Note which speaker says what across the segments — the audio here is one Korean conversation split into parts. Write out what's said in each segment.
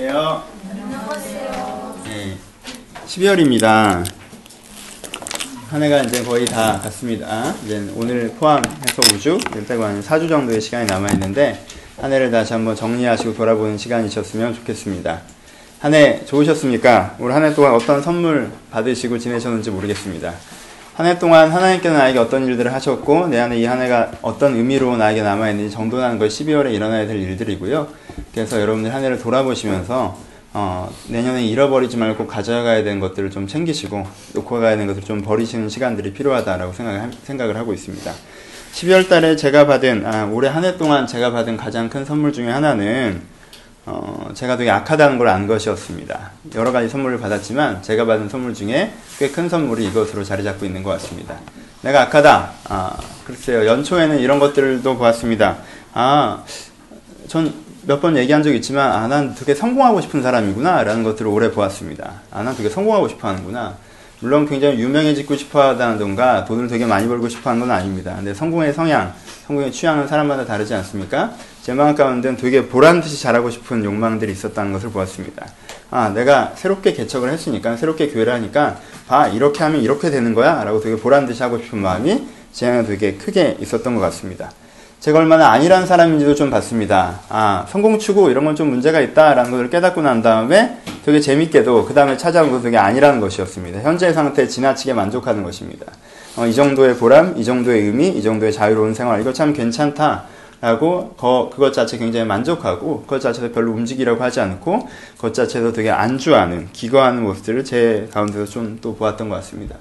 Speaker 1: 안녕하세요. 안녕하세요. 네, 12월입니다. 한 해가 이제 거의 다 갔습니다. 이제 오늘 포함해서 5주, 일단 한 4주 정도의 시간이 남아있는데, 한 해를 다시 한번 정리하시고 돌아보는 시간이셨으면 좋겠습니다. 한 해 좋으셨습니까? 올 한 해 동안 어떤 선물 받으시고 지내셨는지 모르겠습니다. 한 해 동안 하나님께서 나에게 어떤 일들을 하셨고, 내 안에 이 한 해가 어떤 의미로 나에게 남아있는지 정돈하는 것이 12월에 일어나야 될 일들이고요. 그래서 여러분들 한 해를 돌아보시면서, 어, 내년에 잃어버리지 말고 가져가야 되는 것들을 좀 챙기시고, 놓고 가야 되는 것들을 좀 버리시는 시간들이 필요하다라고 생각, 생각을 하고 있습니다. 12월 달에 제가 받은, 아, 올해 한 해 동안 제가 받은 가장 큰 선물 중에 하나는, 어, 제가 되게 악하다는 걸 안 것이었습니다. 여러 가지 선물을 받았지만 제가 받은 선물 중에 꽤 큰 선물이 이것으로 자리 잡고 있는 것 같습니다. 내가 악하다. 아, 글쎄요. 연초에는 이런 것들도 보았습니다. 아, 전 몇 번 얘기한 적 있지만, 아, 난 되게 성공하고 싶은 사람이구나. 라는 것들을 오래 보았습니다. 아, 난 되게 성공하고 싶어 하는구나. 물론 굉장히 유명해지고 싶어 하다던가 돈을 되게 많이 벌고 싶어 하는 건 아닙니다. 근데 성공의 성향, 성공의 취향은 사람마다 다르지 않습니까? 제 마음 가운데는 되게 보란 듯이 잘하고 싶은 욕망들이 있었다는 것을 보았습니다. 아, 내가 새롭게 개척을 했으니까, 새롭게 교회를 하니까, 봐, 이렇게 하면 이렇게 되는 거야? 라고 되게 보란 듯이 하고 싶은 마음이 제 안에 되게 크게 있었던 것 같습니다. 제가 얼마나 아니란 사람인지도 좀 봤습니다. 아, 성공 추구 이런 건 좀 문제가 있다라는 것을 깨닫고 난 다음에 되게 재밌게도 그 다음에 찾아온 것도 되게 아니라는 것이었습니다. 현재 상태에 지나치게 만족하는 것입니다. 어, 이 정도의 보람, 이 정도의 의미, 이 정도의 자유로운 생활, 이거 참 괜찮다. 라고 거, 그것 자체 굉장히 만족하고 그것 자체도 별로 움직이려고 하지 않고 그것 자체도 되게 안주하는 기거하는 모습들을 제 가운데서 좀 또 보았던 것 같습니다.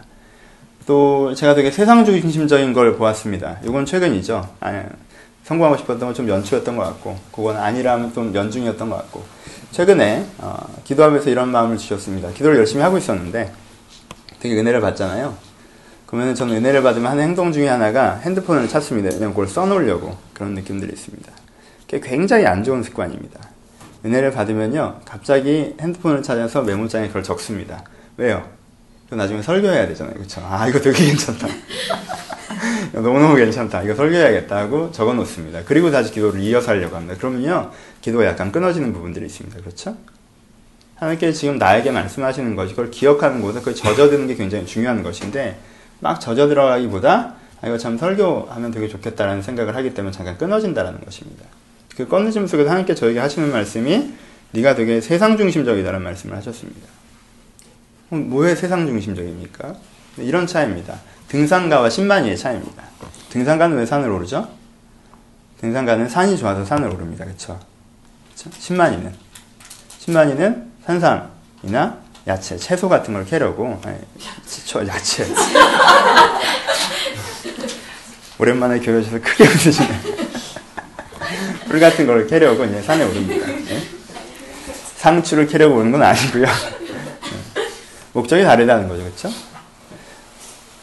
Speaker 1: 또 제가 되게 세상 중심적인 걸 보았습니다. 이건 최근이죠. 아니, 성공하고 싶었던 건 좀 연초였던 것 같고 그건 아니라면 좀 연중이었던 것 같고 최근에 어, 기도하면서 이런 마음을 주셨습니다. 기도를 열심히 하고 있었는데 되게 은혜를 받잖아요. 그러면 저는 은혜를 받으면 하는 행동 중에 하나가 핸드폰을 찾습니다. 왜냐면 그걸 써놓으려고 그런 느낌들이 있습니다. 그게 굉장히 안 좋은 습관입니다. 은혜를 받으면요, 갑자기 핸드폰을 찾아서 메모장에 그걸 적습니다. 왜요? 나중에 설교해야 되잖아요. 그쵸? 아, 이거 되게 괜찮다. 너무너무 괜찮다. 이거 설교해야겠다 하고 적어 놓습니다. 그리고 다시 기도를 이어서 하려고 합니다. 그러면요, 기도가 약간 끊어지는 부분들이 있습니다. 그렇죠? 하나님께서 지금 나에게 말씀하시는 것이 그걸 기억하는 것보다 그걸 젖어드는 게 굉장히 중요한 것인데, 막 젖어 들어가기보다 아, 이거 참 설교하면 되게 좋겠다라는 생각을 하기 때문에 잠깐 끊어진다라는 것입니다. 그 끊어짐 속에서 하나님께 저에게 하시는 말씀이 네가 되게 세상 중심적이다라는 말씀을 하셨습니다. 뭐에 세상 중심적입니까? 이런 차이입니다. 등산가와 신만이의 차이입니다. 등산가는 왜 산을 오르죠? 등산가는 산이 좋아서 산을 오릅니다. 그렇죠? 신만이는 신만이는 산삼이나 야채, 채소 같은 걸 캐려고 아니, 저 야채 오랜만에 교회에서 크게 웃으시네 뿔 같은 걸 캐려고 이제 산에 오릅니다. 네? 상추를 캐려고 오는 건 아니고요. 네. 목적이 다르다는 거죠, 그렇죠?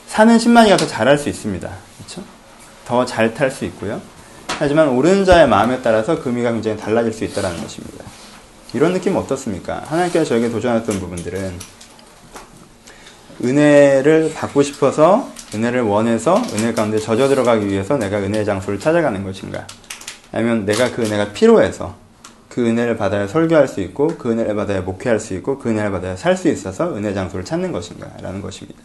Speaker 1: 사는 10만이가 더 잘할 수 있습니다. 그렇죠? 더 잘 탈 수 있고요. 하지만 오른 자의 마음에 따라서 그 의미가 굉장히 달라질 수 있다는 것입니다. 이런 느낌 어떻습니까? 하나님께서 저에게 도전했던 부분들은 은혜를 받고 싶어서 은혜를 원해서 은혜 가운데 젖어 들어가기 위해서 내가 은혜의 장소를 찾아가는 것인가? 아니면 내가 그 은혜가 필요해서 그 은혜를 받아야 설교할 수 있고 그 은혜를 받아야 목회할 수 있고 그 은혜를 받아야 살 수 있어서 은혜 장소를 찾는 것인가? 라는 것입니다.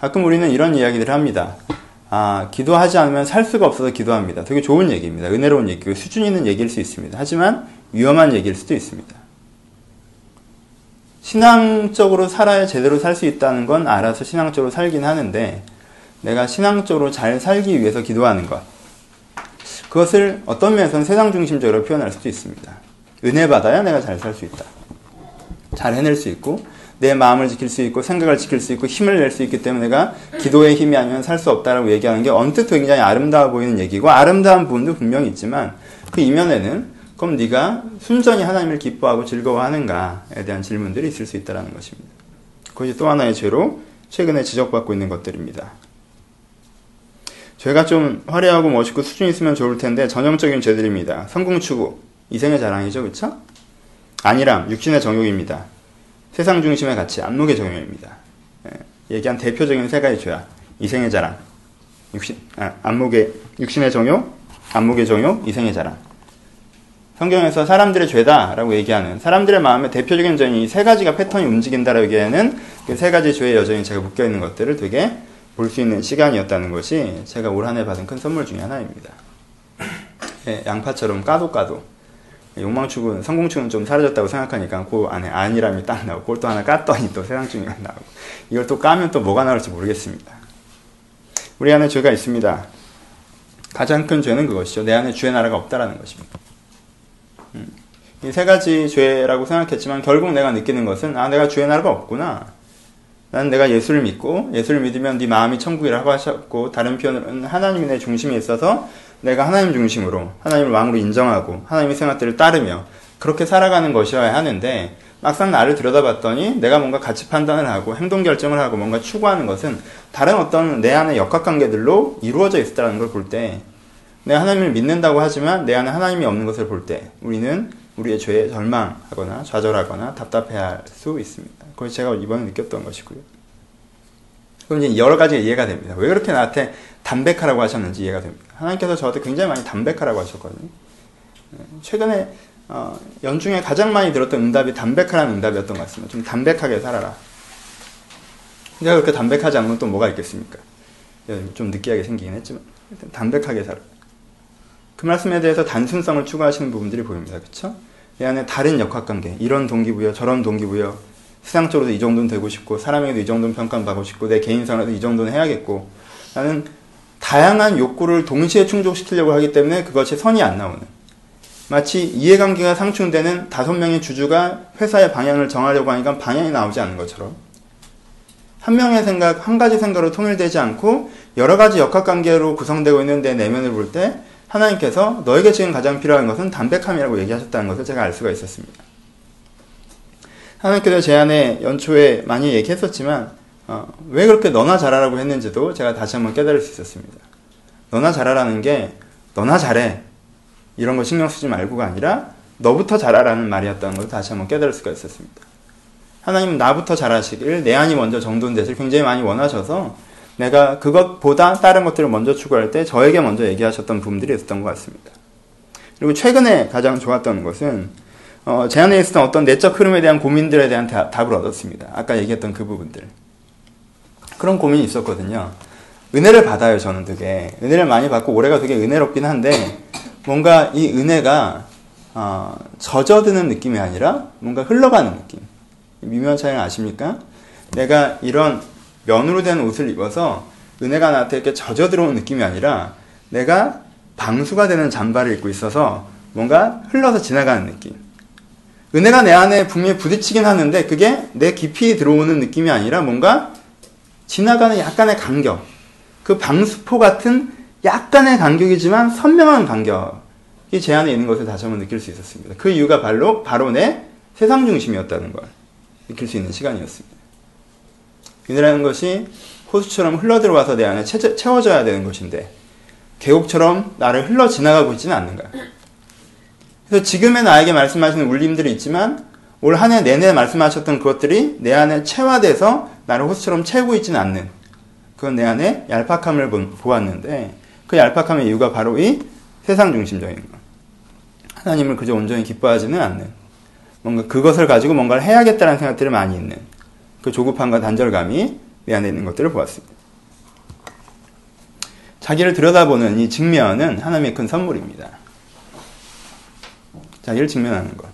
Speaker 1: 가끔 우리는 이런 이야기들을 합니다. 아, 기도하지 않으면 살 수가 없어서 기도합니다. 되게 좋은 얘기입니다. 은혜로운 얘기고 수준 있는 얘기일 수 있습니다. 하지만 위험한 얘기일 수도 있습니다. 신앙적으로 살아야 제대로 살 수 있다는 건 알아서 신앙적으로 살긴 하는데 내가 신앙적으로 잘 살기 위해서 기도하는 것. 그것을 어떤 면에서는 세상 중심적으로 표현할 수도 있습니다. 은혜 받아야 내가 잘 살 수 있다. 잘 해낼 수 있고 내 마음을 지킬 수 있고 생각을 지킬 수 있고 힘을 낼 수 있기 때문에 내가 기도의 힘이 아니면 살 수 없다라고 얘기하는 게 언뜻 굉장히 아름다워 보이는 얘기고 아름다운 부분도 분명히 있지만 그 이면에는 그럼 네가 순전히 하나님을 기뻐하고 즐거워하는가에 대한 질문들이 있을 수 있다는 것입니다. 그것이 또 하나의 죄로 최근에 지적받고 있는 것들입니다. 죄가 좀 화려하고 멋있고 수준 있으면 좋을 텐데 전형적인 죄들입니다. 성공 추구, 이생의 자랑이죠, 그렇죠? 안일함, 육신의 정욕입니다. 세상 중심의 가치, 안목의 정욕입니다. 예, 얘기한 대표적인 세 가지 죄야. 이생의 자랑, 육신, 아, 안목의 육신의 정욕, 안목의 정욕, 이생의 자랑. 성경에서 사람들의 죄다라고 얘기하는 사람들의 마음의 대표적인 점이 세 가지가 패턴이 움직인다라고 얘기하는 그 세 가지 죄의 여정이 제가 묶여 있는 것들을 되게 볼 수 있는 시간이었다는 것이 제가 올 한 해 받은 큰 선물 중에 하나입니다. 예, 양파처럼 까도 까도 욕망축은 성공축은 좀 사라졌다고 생각하니까 그 안에 안이람이 딱 나오고 그걸 또 하나 깠더니 또 세상축이 나오고 이걸 또 까면 또 뭐가 나올지 모르겠습니다. 우리 안에 죄가 있습니다. 가장 큰 죄는 그것이죠. 내 안에 주의 나라가 없다라는 것입니다. 음. 이세 가지 죄라고 생각했지만 결국 내가 느끼는 것은 아 내가 주의 나라가 없구나. 난 내가 예수를 믿고 예수를 믿으면 네 마음이 천국이라고 하셨고 다른 표현은 하나님이 내 중심에 있어서 내가 하나님 중심으로 하나님을 왕으로 인정하고 하나님의 생각들을 따르며 그렇게 살아가는 것이어야 하는데 막상 나를 들여다봤더니 내가 뭔가 가치 판단을 하고 행동 결정을 하고 뭔가 추구하는 것은 다른 어떤 내 안의 역학관계들로 이루어져 있다는 걸 볼 때 내가 하나님을 믿는다고 하지만 내 안에 하나님이 없는 것을 볼 때 우리는 우리의 죄에 절망하거나 좌절하거나 답답해할 수 있습니다. 그것이 제가 이번에 느꼈던 것이고요. 그럼 이제 여러 가지가 이해가 됩니다. 왜 그렇게 나한테 담백하라고 하셨는지 이해가 됩니다. 하나님께서 저한테 굉장히 많이 담백하라고 하셨거든요. 네, 최근에 어, 연중에 가장 많이 들었던 응답이 담백하라는 응답이었던 것 같습니다. 좀 담백하게 살아라. 내가 그렇게 담백하지 않으면 또 뭐가 있겠습니까? 예, 좀 느끼하게 생기긴 했지만 담백하게 살아. 그 말씀에 대해서 단순성을 추구하시는 부분들이 보입니다. 그렇죠? 이 안에 다른 역학관계, 이런 동기부여, 저런 동기부여, 세상적으로도 이 정도는 되고 싶고, 사람에게도 이 정도는 평가받고 싶고, 내 개인상에도 이 정도는 해야겠고, 나는 다양한 욕구를 동시에 충족시키려고 하기 때문에 그것이 선이 안 나오는. 마치 이해관계가 상충되는 다섯 명의 주주가 회사의 방향을 정하려고 하니까 방향이 나오지 않는 것처럼 한 명의 생각, 한 가지 생각으로 통일되지 않고 여러 가지 역학관계로 구성되고 있는 내 내면을 볼 때 하나님께서 너에게 지금 가장 필요한 것은 담백함이라고 얘기하셨다는 것을 제가 알 수가 있었습니다. 하나님께서 제 안에 연초에 많이 얘기했었지만 어, 왜 그렇게 너나 잘하라고 했는지도 제가 다시 한번 깨달을 수 있었습니다. 너나 잘하라는 게 너나 잘해 이런 거 신경 쓰지 말고가 아니라 너부터 잘하라는 말이었다는 걸 다시 한번 깨달을 수가 있었습니다. 하나님은 나부터 잘하시길 내 안이 먼저 정돈되길 굉장히 많이 원하셔서 내가 그것보다 다른 것들을 먼저 추구할 때 저에게 먼저 얘기하셨던 부분들이 있었던 것 같습니다. 그리고 최근에 가장 좋았던 것은 어, 제 안에 있었던 어떤 내적 흐름에 대한 고민들에 대한 다, 답을 얻었습니다. 아까 얘기했던 그 부분들. 그런 고민이 있었거든요. 은혜를 받아요, 저는 되게. 은혜를 많이 받고 올해가 되게 은혜롭긴 한데 뭔가 이 은혜가 어, 젖어드는 느낌이 아니라 뭔가 흘러가는 느낌. 미묘한 차이를 아십니까? 내가 이런 면으로 된 옷을 입어서 은혜가 나한테 이렇게 젖어 들어오는 느낌이 아니라 내가 방수가 되는 잠바를 입고 있어서 뭔가 흘러서 지나가는 느낌. 은혜가 내 안에 분명히 부딪히긴 하는데 그게 내 깊이 들어오는 느낌이 아니라 뭔가 지나가는 약간의 간격. 그 방수포 같은 약간의 간격이지만 선명한 간격이 제 안에 있는 것을 다시 한번 느낄 수 있었습니다. 그 이유가 바로, 바로 내 세상 중심이었다는 걸 느낄 수 있는 시간이었습니다. 은혜라는 것이 호수처럼 흘러들어와서 내 안에 채워져야 되는 것인데, 계곡처럼 나를 흘러 지나가고 있지는 않는가. 그래서 지금의 나에게 말씀하시는 울림들이 있지만, 올 한 해 내내 말씀하셨던 그것들이 내 안에 체화돼서 나를 호수처럼 채우고 있지는 않는, 그건 내 안에 얄팍함을 보았는데, 그 얄팍함의 이유가 바로 이 세상 중심적인 것. 하나님을 그저 온전히 기뻐하지는 않는 뭔가 그것을 가지고 뭔가를 해야겠다는 생각들이 많이 있는 그 조급함과 단절감이 내 안에 있는 것들을 보았습니다. 자기를 들여다보는 이 직면은 하나님의 큰 선물입니다. 자기를 직면하는 것.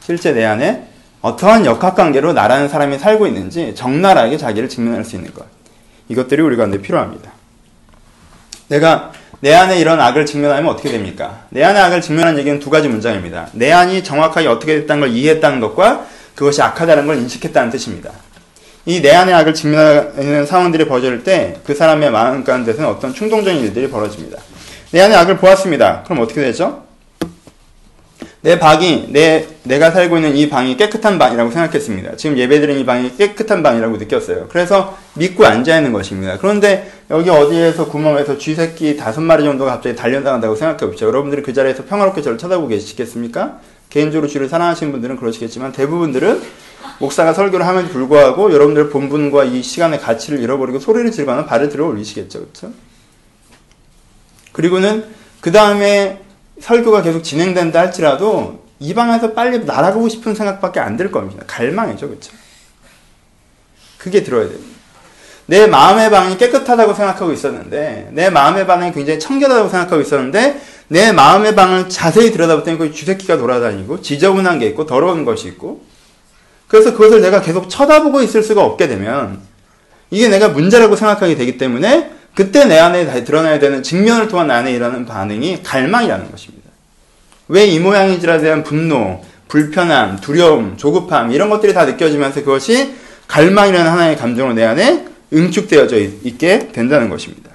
Speaker 1: 실제 내 안에 어떠한 역학관계로 나라는 사람이 살고 있는지 적나라하게 자기를 직면할 수 있는 것. 이것들이 우리 가운데 필요합니다. 내가 내 안에 이런 악을 직면하면 어떻게 됩니까? 내 안에 악을 직면한 얘기는 두 가지 문장입니다. 내 안이 정확하게 어떻게 됐다는 걸 이해했다는 것과 그것이 악하다는 걸 인식했다는 뜻입니다. 이 내 안의 악을 직면하는 상황들이 벌어질 때 그 사람의 마음 가운데서는 어떤 충동적인 일들이 벌어집니다. 내 안에 악을 보았습니다. 그럼 어떻게 되죠? 내 방이 내 내가 살고 있는 이 방이 깨끗한 방이라고 생각했습니다. 지금 예배드린 이 방이 깨끗한 방이라고 느꼈어요. 그래서 믿고 앉아 있는 것입니다. 그런데 여기 어디에서 구멍에서 쥐 새끼 다섯 마리 정도가 갑자기 달려나간다고 생각해 보십시오. 여러분들이 그 자리에서 평화롭게 저를 쳐다보고 계시겠습니까? 개인적으로 쥐를 사랑하시는 분들은 그러시겠지만 대부분들은 목사가 설교를 하면 불구하고 여러분들 본분과 이 시간의 가치를 잃어버리고 소리를 지르거나 발을 들어 올리시겠죠. 그렇죠? 그리고는 그 다음에 설교가 계속 진행된다 할지라도 이 방에서 빨리 날아가고 싶은 생각밖에 안 들 겁니다. 갈망이죠, 그렇죠? 그게 들어야 돼요. 내 마음의 방이 깨끗하다고 생각하고 있었는데 내 마음의 방이 굉장히 청결하다고 생각하고 있었는데 내 마음의 방을 자세히 들여다보더니 거기 쥐새끼가 돌아다니고 지저분한 게 있고 더러운 것이 있고 그래서 그것을 내가 계속 쳐다보고 있을 수가 없게 되면 이게 내가 문제라고 생각하게 되기 때문에 그때 내 안에 드러나야 되는 직면을 통한 안에 일어나는 반응이 갈망이라는 것입니다. 왜 이 모양인지에 대한 분노, 불편함, 두려움, 조급함 이런 것들이 다 느껴지면서 그것이 갈망이라는 하나의 감정으로 내 안에 응축되어져 있게 된다는 것입니다.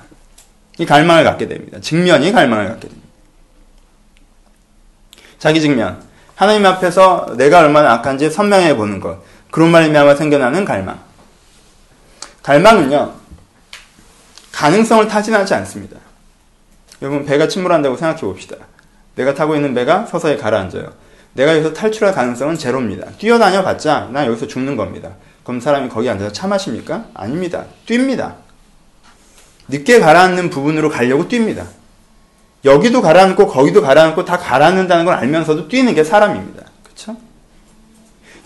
Speaker 1: 이 갈망을 갖게 됩니다. 직면이 갈망을 갖게 됩니다. 자기 직면. 하나님 앞에서 내가 얼마나 악한지 선명해 보는 것. 그런 말이면 생겨나는 갈망. 갈망은요, 가능성을 타진하지 않습니다. 여러분, 배가 침몰한다고 생각해 봅시다. 내가 타고 있는 배가 서서히 가라앉아요. 내가 여기서 탈출할 가능성은 제로입니다. 뛰어다녀 봤자 나 여기서 죽는 겁니다. 그럼 사람이 거기 앉아서 차 마십니까? 아닙니다. 뜁니다. 늦게 가라앉는 부분으로 가려고 뜁니다. 여기도 가라앉고 거기도 가라앉고 다 가라앉는다는 걸 알면서도 뛰는 게 사람입니다. 그렇죠?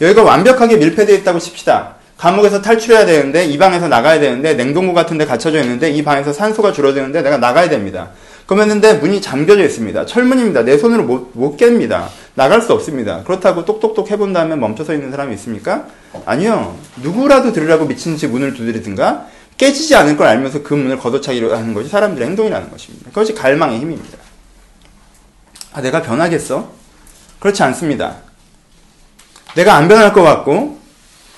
Speaker 1: 여기가 완벽하게 밀폐되어 있다고 칩시다. 감옥에서 탈출해야 되는데 이 방에서 나가야 되는데 냉동고 같은 데 갇혀져 있는데 이 방에서 산소가 줄어드는데 내가 나가야 됩니다. 그러면데 문이 잠겨져 있습니다. 철문입니다. 내 손으로 못, 못 깹니다. 나갈 수 없습니다. 그렇다고 똑똑똑 해본 다음에 멈춰서 있는 사람이 있습니까? 아니요. 누구라도 들으라고 미친 듯이 문을 두드리든가 깨지지 않을 걸 알면서 그 문을 걷어차기로 하는 것이 사람들의 행동이라는 것입니다. 그것이 갈망의 힘입니다. 아, 내가 변하겠어? 그렇지 않습니다. 내가 안 변할 것 같고,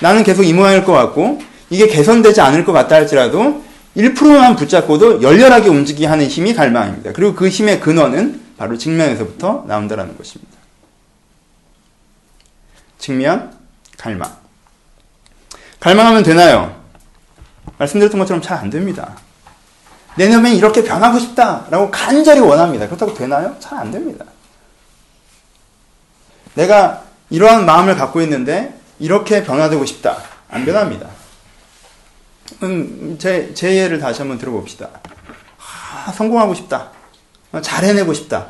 Speaker 1: 나는 계속 이 모양일 것 같고, 이게 개선되지 않을 것 같다 할지라도 1%만 붙잡고도 열렬하게 움직이게 하는 힘이 갈망입니다. 그리고 그 힘의 근원은 바로 직면에서부터 나온다는 것입니다. 직면, 갈망. 갈망하면 되나요? 말씀드렸던 것처럼 잘 안 됩니다. 내 놈이 이렇게 변하고 싶다라고 간절히 원합니다. 그렇다고 되나요? 잘 안 됩니다. 내가 이러한 마음을 갖고 있는데 이렇게 변화되고 싶다. 안 변합니다. 음, 제, 제 예를 다시 한번 들어봅시다. 아, 성공하고 싶다. 잘 해내고 싶다.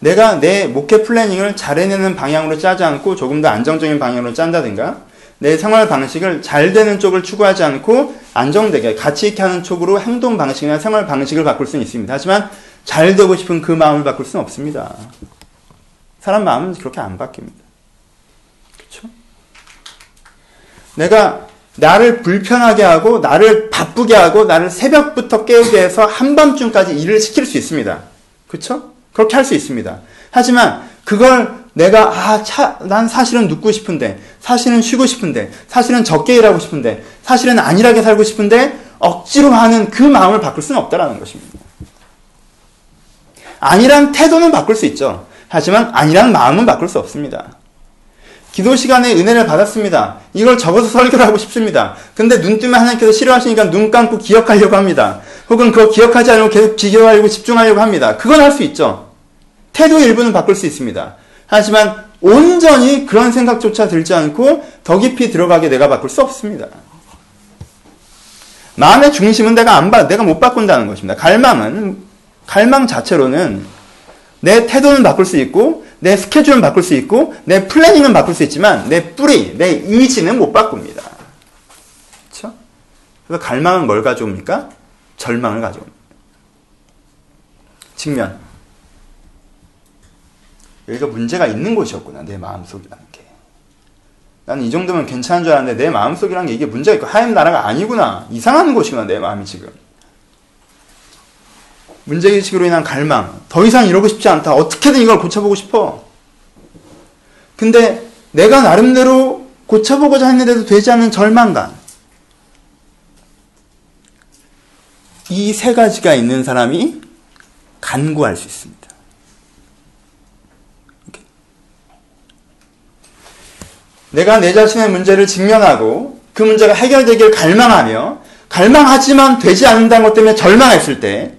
Speaker 1: 내가 내 목회 플래닝을 잘 해내는 방향으로 짜지 않고 조금 더 안정적인 방향으로 짠다든가, 내 생활 방식을 잘 되는 쪽을 추구하지 않고 안정되게 가치 있게 하는 쪽으로 행동 방식이나 생활 방식을 바꿀 수는 있습니다. 하지만 잘 되고 싶은 그 마음을 바꿀 수는 없습니다. 사람 마음은 그렇게 안 바뀝니다. 그렇죠? 내가 나를 불편하게 하고 나를 바쁘게 하고 나를 새벽부터 깨우게 해서 한밤중까지 일을 시킬 수 있습니다. 그렇죠? 그렇게 할 수 있습니다. 하지만 그걸 내가 아, 차, 난 사실은 눕고 싶은데, 사실은 쉬고 싶은데, 사실은 적게 일하고 싶은데, 사실은 안일하게 살고 싶은데 억지로 하는 그 마음을 바꿀 수는 없다라는 것입니다. 아니란 태도는 바꿀 수 있죠. 하지만 아니란 마음은 바꿀 수 없습니다. 기도 시간에 은혜를 받았습니다. 이걸 적어서 설교를 하고 싶습니다. 근데 눈 뜨면 하나님께서 싫어하시니까 눈 감고 기억하려고 합니다. 혹은 그거 기억하지 않고 계속 기도하려고 집중하려고 합니다. 그건 할 수 있죠. 태도 일부는 바꿀 수 있습니다. 하지만 온전히 그런 생각조차 들지 않고 더 깊이 들어가게 내가 바꿀 수 없습니다. 마음의 중심은 내가 안 봐, 내가 못 바꾼다는 것입니다. 갈망은, 갈망 자체로는 내 태도는 바꿀 수 있고, 내 스케줄은 바꿀 수 있고, 내 플래닝은 바꿀 수 있지만, 내 뿌리, 내 이지는 못 바꿉니다. 그렇죠? 그래서 갈망은 뭘 가져옵니까? 절망을 가져옵니다. 측면. 여기가 문제가 있는 곳이었구나, 내 마음속이라는 게. 나는 이 정도면 괜찮은 줄 알았는데, 내 마음속이라는 게 이게 문제가 있고, 하얀 나라가 아니구나. 이상한 곳이구나, 내 마음이 지금. 문제의식으로 인한 갈망. 더 이상 이러고 싶지 않다. 어떻게든 이걸 고쳐보고 싶어. 근데 내가 나름대로 고쳐보고자 했는데도 되지 않는 절망감. 이 세 가지가 있는 사람이 간구할 수 있습니다. 내가 내 자신의 문제를 직면하고 그 문제가 해결되길 갈망하며 갈망하지만 되지 않는다는 것 때문에 절망했을 때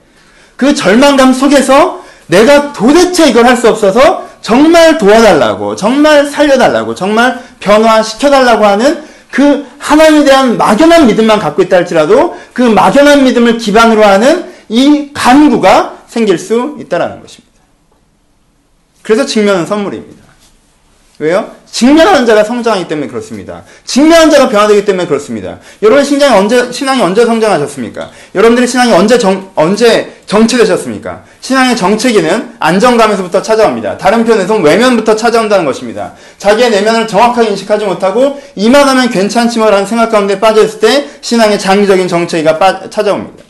Speaker 1: 그 절망감 속에서 내가 도대체 이걸 할 수 없어서 정말 도와달라고, 정말 살려달라고, 정말 변화시켜달라고 하는 그 하나님에 대한 막연한 믿음만 갖고 있다 할지라도 그 막연한 믿음을 기반으로 하는 이 간구가 생길 수 있다라는 것입니다. 그래서 직면은 선물입니다. 왜요? 직면하는 자가 성장하기 때문에 그렇습니다. 직면하는 자가 변화되기 때문에 그렇습니다. 여러분 신앙이 언제 신앙이 언제 성장하셨습니까? 여러분들의 신앙이 언제 정 언제 정체되셨습니까? 신앙의 정체기는 안정감에서부터 찾아옵니다. 다른 표현에서는 외면부터 찾아온다는 것입니다. 자기의 내면을 정확하게 인식하지 못하고 이만하면 괜찮지 뭐라는 생각 가운데 빠져 있을 때 신앙의 장기적인 정체기가 빠, 찾아옵니다.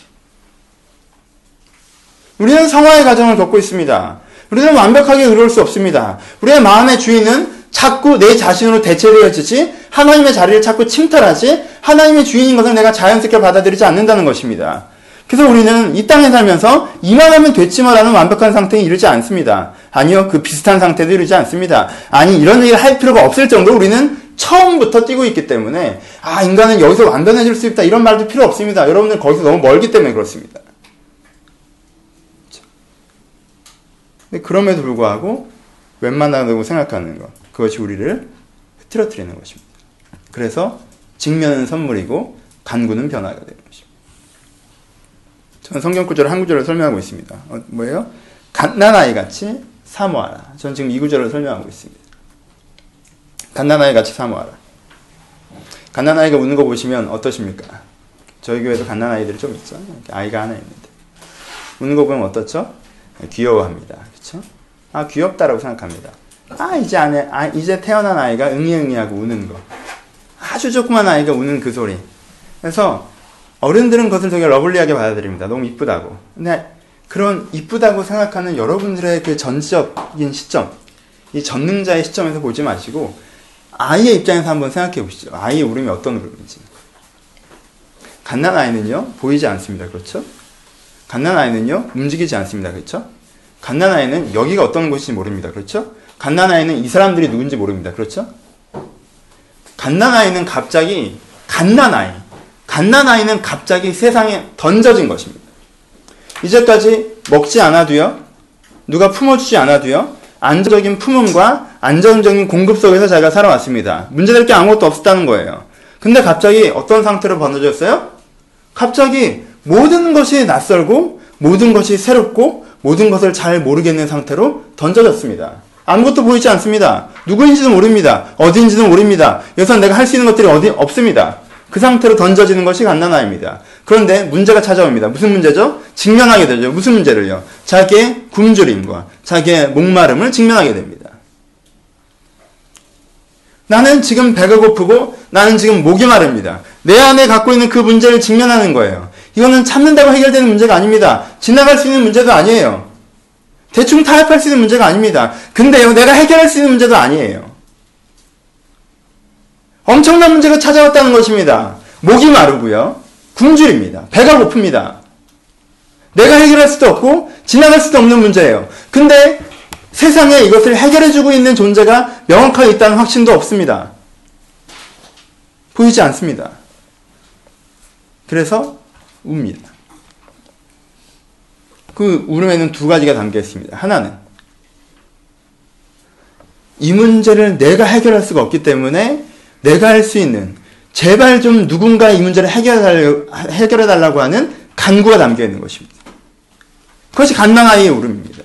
Speaker 1: 우리는 성화의 과정을 겪고 있습니다. 우리는 완벽하게 이룰 수 없습니다. 우리의 마음의 주인은 자꾸 내 자신으로 대체되어지지 하나님의 자리를 자꾸 침탈하지 하나님의 주인인 것을 내가 자연스럽게 받아들이지 않는다는 것입니다. 그래서 우리는 이 땅에 살면서 이만 하면 됐지만라는 완벽한 상태에 이르지 않습니다. 아니요, 그 비슷한 상태도 이르지 않습니다. 아니, 이런 얘기를 할 필요가 없을 정도로 우리는 처음부터 뛰고 있기 때문에, 아, 인간은 여기서 완전해질 수 있다. 이런 말도 필요 없습니다. 여러분들 거기서 너무 멀기 때문에 그렇습니다. 근데 그럼에도 불구하고, 웬만하다고 생각하는 것. 그것이 우리를 흐트러뜨리는 것입니다. 그래서 직면은 선물이고 간구는 변화가 되는 것입니다. 저는 성경 구절을 한 구절을 설명하고 있습니다. 어, 뭐예요? 갓난아이 같이 사모하라. 저는 지금 이 구절을 설명하고 있습니다. 갓난아이 같이 사모하라. 갓난아이가 우는 거 보시면 어떠십니까? 저희 교회도 갓난아이들이 좀 있죠. 아이가 하나 있는데. 우는 거 보면 어떻죠? 귀여워합니다. 그렇죠? 아, 귀엽다라고 생각합니다. 아 이제 안에 아, 이제 태어난 아이가 응이응이하고 우는 거. 아주 조그만 아이가 우는 그 소리. 그래서 어른들은 그것을 되게 lovely하게 받아들입니다. 너무 이쁘다고. 근데 그런 이쁘다고 생각하는 여러분들의 그 전적인 시점 이 전능자의 시점에서 보지 마시고 아이의 입장에서 한번 생각해 보시죠. 아이의 울음이 어떤 울음인지. 갓난 아이는요 보이지 않습니다. 그렇죠? 갓난 아이는요 움직이지 않습니다. 그렇죠? 갓난 아이는 여기가 어떤 곳인지 모릅니다. 그렇죠 갓난아이는 이 사람들이 누군지 모릅니다. 그렇죠? 갓난아이는 갑자기 갓난아이 갓난아이는 갑자기 세상에 던져진 것입니다. 이제까지 먹지 않아도요. 누가 품어주지 않아도요. 안정적인 품음과 안정적인 공급 속에서 자기가 살아왔습니다. 문제될 게 아무것도 없었다는 거예요. 근데 갑자기 어떤 상태로 번져졌어요? 갑자기 모든 것이 낯설고 모든 것이 새롭고 모든 것을 잘 모르겠는 상태로 던져졌습니다. 아무것도 보이지 않습니다. 누구인지도 모릅니다. 어디인지도 모릅니다. 여기서 내가 할 수 있는 것들이 어디 없습니다. 그 상태로 던져지는 것이 갓난아입니다. 그런데 문제가 찾아옵니다. 무슨 문제죠? 직면하게 되죠. 무슨 문제를요? 자기의 굶주림과 자기의 목마름을 직면하게 됩니다. 나는 지금 배가 고프고 나는 지금 목이 마릅니다. 내 안에 갖고 있는 그 문제를 직면하는 거예요. 이거는 참는다고 해결되는 문제가 아닙니다. 지나갈 수 있는 문제도 아니에요. 대충 타협할 수 있는 문제가 아닙니다. 근데요, 내가 해결할 수 있는 문제도 아니에요. 엄청난 문제가 찾아왔다는 것입니다. 목이 마르고요. 굶주립니다. 배가 고픕니다. 내가 해결할 수도 없고 지나갈 수도 없는 문제예요. 근데 세상에 이것을 해결해주고 있는 존재가 명확하게 있다는 확신도 없습니다. 보이지 않습니다. 그래서 웁니다. 그 울음에는 두 가지가 담겨 있습니다. 하나는 이 문제를 내가 해결할 수가 없기 때문에 내가 할 수 있는 제발 좀 누군가 이 문제를 해결해 달라고 하는 간구가 담겨 있는 것입니다. 그것이 갓난아이의 울음입니다.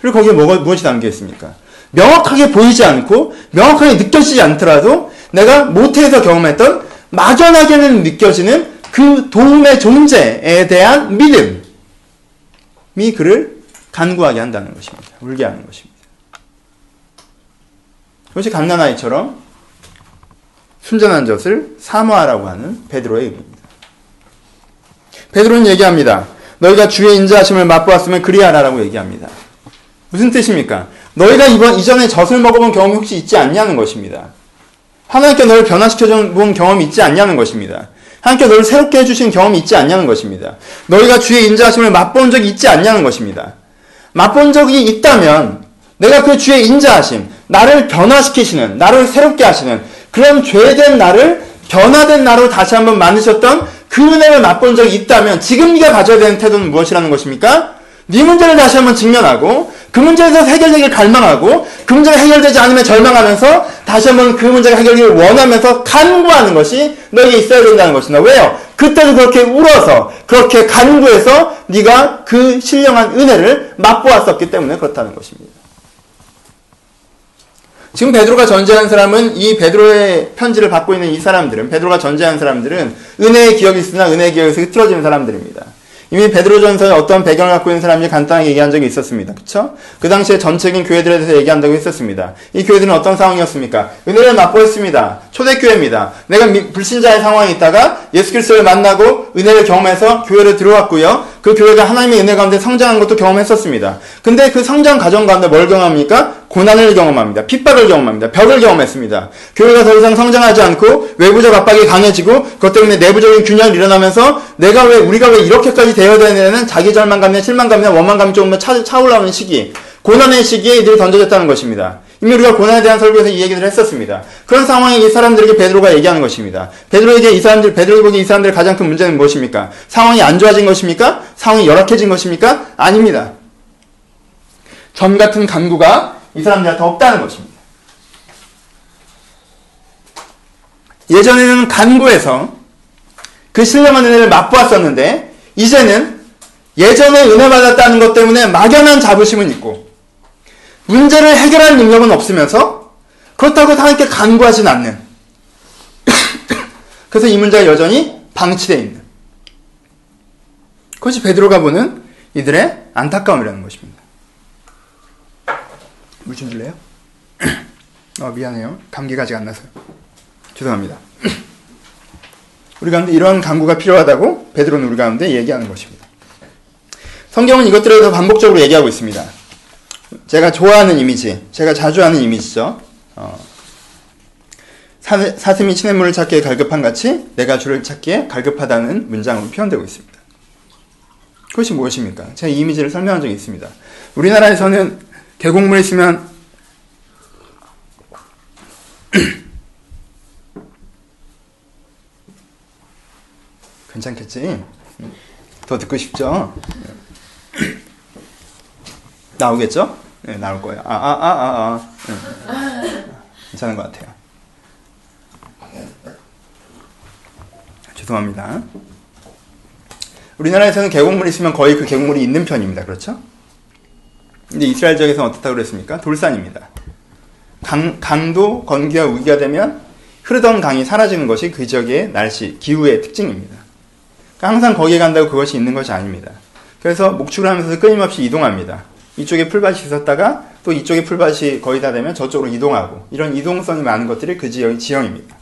Speaker 1: 그리고 거기에 뭐가, 무엇이 담겨 있습니까? 명확하게 보이지 않고 명확하게 느껴지지 않더라도 내가 모태에서 경험했던 막연하게는 느껴지는 그 도움의 존재에 대한 믿음. 이 그를 간구하게 한다는 것입니다. 울게 하는 것입니다. 그것이 갓난아이처럼 순전한 젖을 사모하라고 하는 베드로의 의미입니다. 베드로는 얘기합니다. 너희가 주의 인자하심을 맛보았으면 그리하라라고 얘기합니다. 무슨 뜻입니까? 너희가 이번 이전에 젖을 먹어본 경험이 혹시 있지 않냐는 것입니다. 하나님께 너를 변화시켜 본 경험이 있지 않냐는 것입니다. 하나님께 너를 새롭게 해주신 경험이 있지 않냐는 것입니다. 너희가 주의 인자하심을 맛본 적이 있지 않냐는 것입니다. 맛본 적이 있다면 내가 그 주의 인자하심, 나를 변화시키시는, 나를 새롭게 하시는 그런 죄된 나를 변화된 나로 다시 한번 만드셨던 그 은혜를 맛본 적이 있다면 지금 네가 가져야 되는 태도는 무엇이라는 것입니까? 네 문제를 다시 한번 직면하고 그 문제에서 해결되길 갈망하고 그 문제가 해결되지 않으면 절망하면서 다시 한번 그 문제가 해결되길 원하면서 간구하는 것이 너에게 있어야 된다는 것이다. 왜요? 그때도 그렇게 울어서 그렇게 간구해서 네가 그 신령한 은혜를 맛보았었기 때문에 그렇다는 것입니다. 지금 베드로가 전제한 사람은 이 베드로의 편지를 받고 있는 이 사람들은 베드로가 전제한 사람들은 은혜의 기억이 있으나 은혜의 기억에서 흐트러지는 사람들입니다. 이미 베드로전서에 어떤 배경을 갖고 있는 사람이 간단하게 얘기한 적이 있었습니다. 그쵸? 그 당시에 전체적인 교회들에 대해서 얘기한다고 했었습니다. 이 교회들은 어떤 상황이었습니까? 은혜를 맛보였습니다. 초대교회입니다. 내가 불신자의 상황에 있다가 예수 그리스도를 만나고 은혜를 경험해서 교회를 들어왔고요. 그 교회가 하나님의 은혜 가운데 성장한 것도 경험했었습니다. 근데 그 성장 과정 가운데 뭘 경험합니까? 고난을 경험합니다. 핍박을 경험합니다. 벽을 경험했습니다. 교회가 더 이상 성장하지 않고 외부적 압박이 강해지고 그것 때문에 내부적인 균형이 일어나면서 내가 왜 우리가 왜 이렇게까지 되어야 되느냐는 자기 절망감이나 실망감이나 원망감이 조금 차, 차올라오는 시기 고난의 시기에 이들이 던져졌다는 것입니다. 이미 우리가 고난에 대한 설교에서 이 얘기를 했었습니다. 그런 상황에 이 사람들에게 베드로가 얘기하는 것입니다. 베드로에게 이 사람들, 베드로에게 이 사람들의 가장 큰 문제는 무엇입니까? 상황이 안 좋아진 것입니까? 상황이 열악해진 것입니까? 아닙니다. 점 같은 간구가 이 사람들한테 없다는 것입니다. 예전에는 간구에서 그 신령한 은혜를 맛보았었는데 이제는 예전에 은혜 받았다는 것 때문에 막연한 자부심은 있고 문제를 해결할 능력은 없으면서 그렇다고 하나님께 간구하진 않는 그래서 이 문제가 여전히 방치되어 있는 그것이 베드로가 보는 이들의 안타까움이라는 것입니다. 물좀 줄래요? 어, 미안해요. 감기가 아직 안 나서요. 죄송합니다. 우리 가운데 이런 강구가 필요하다고 베드로는 우리 가운데 얘기하는 것입니다. 성경은 이것들에 대해서 반복적으로 얘기하고 있습니다. 제가 좋아하는 이미지, 제가 자주 하는 이미지죠. 어, 사, 스미 시냇물을 찾기에 갈급한 같이 내가 주를 찾기에 갈급하다는 문장으로 표현되고 있습니다. 그것이 무엇입니까? 제가 이 이미지를 설명한 적이 있습니다. 우리나라에서는 계곡물 있으면 괜찮겠지? 더 듣고 싶죠? 나오겠죠? 네, 나올 거예요. 아, 아, 아, 아, 아. 네. 괜찮은 것 같아요. 죄송합니다. 우리나라에서는 계곡물이 있으면 거의 그 계곡물이 있는 편입니다. 그렇죠? 근데 이스라엘 지역에서는 어떻다고 그랬습니까? 돌산입니다. 강, 강도 건기와 우기가 되면 흐르던 강이 사라지는 것이 그 지역의 날씨, 기후의 특징입니다. 그러니까 항상 거기에 간다고 그것이 있는 것이 아닙니다. 그래서 목축을 하면서 끊임없이 이동합니다. 이쪽에 풀밭이 있었다가 또 이쪽에 풀밭이 거의 다 되면 저쪽으로 이동하고 이런 이동성이 많은 것들이 그 지역의 지형입니다.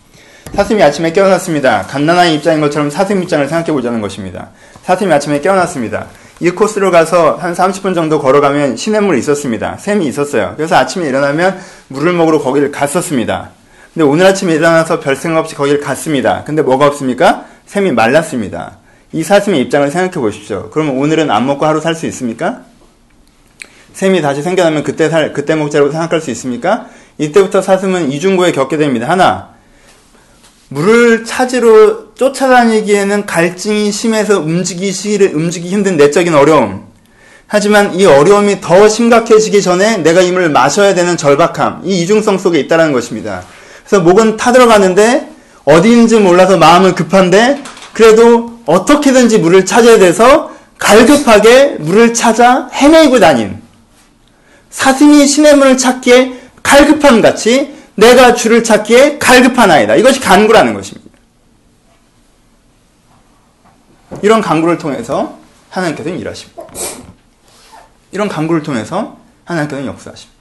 Speaker 1: 사슴이 아침에 깨어났습니다. 갓난아이 입장인 것처럼 사슴 입장을 생각해 보자는 것입니다. 사슴이 아침에 깨어났습니다. 이 코스로 가서 한 30분 정도 걸어가면 시냇물이 있었습니다. 샘이 있었어요. 그래서 아침에 일어나면 물을 먹으러 거기를 갔었습니다. 근데 오늘 아침에 일어나서 별 생각 없이 거기를 갔습니다. 근데 뭐가 없습니까? 샘이 말랐습니다. 이 사슴의 입장을 생각해 보십시오. 그러면 오늘은 안 먹고 하루 살 수 있습니까? 샘이 다시 생겨나면 그때 살, 그때 먹자고 생각할 수 있습니까? 이때부터 사슴은 이중고에 겪게 됩니다. 하나, 물을 찾으러 쫓아다니기에는 갈증이 심해서 움직이기, 움직이기 힘든 내적인 어려움. 하지만 이 어려움이 더 심각해지기 전에 내가 이 물을 마셔야 되는 절박함, 이 이중성 속에 있다는 것입니다. 그래서 목은 타들어가는데 어디인지 몰라서 마음은 급한데 그래도 어떻게든지 물을 찾아야 돼서 갈급하게 물을 찾아 헤매고 다닌 사슴이 문을 찾기에 갈급함 같이 내가 주를 찾기에 갈급한 아이다. 이것이 간구라는 것입니다. 이런 간구를 통해서 하나님께서는 일하십니다. 이런 간구를 통해서 하나님께서는 역사하십니다.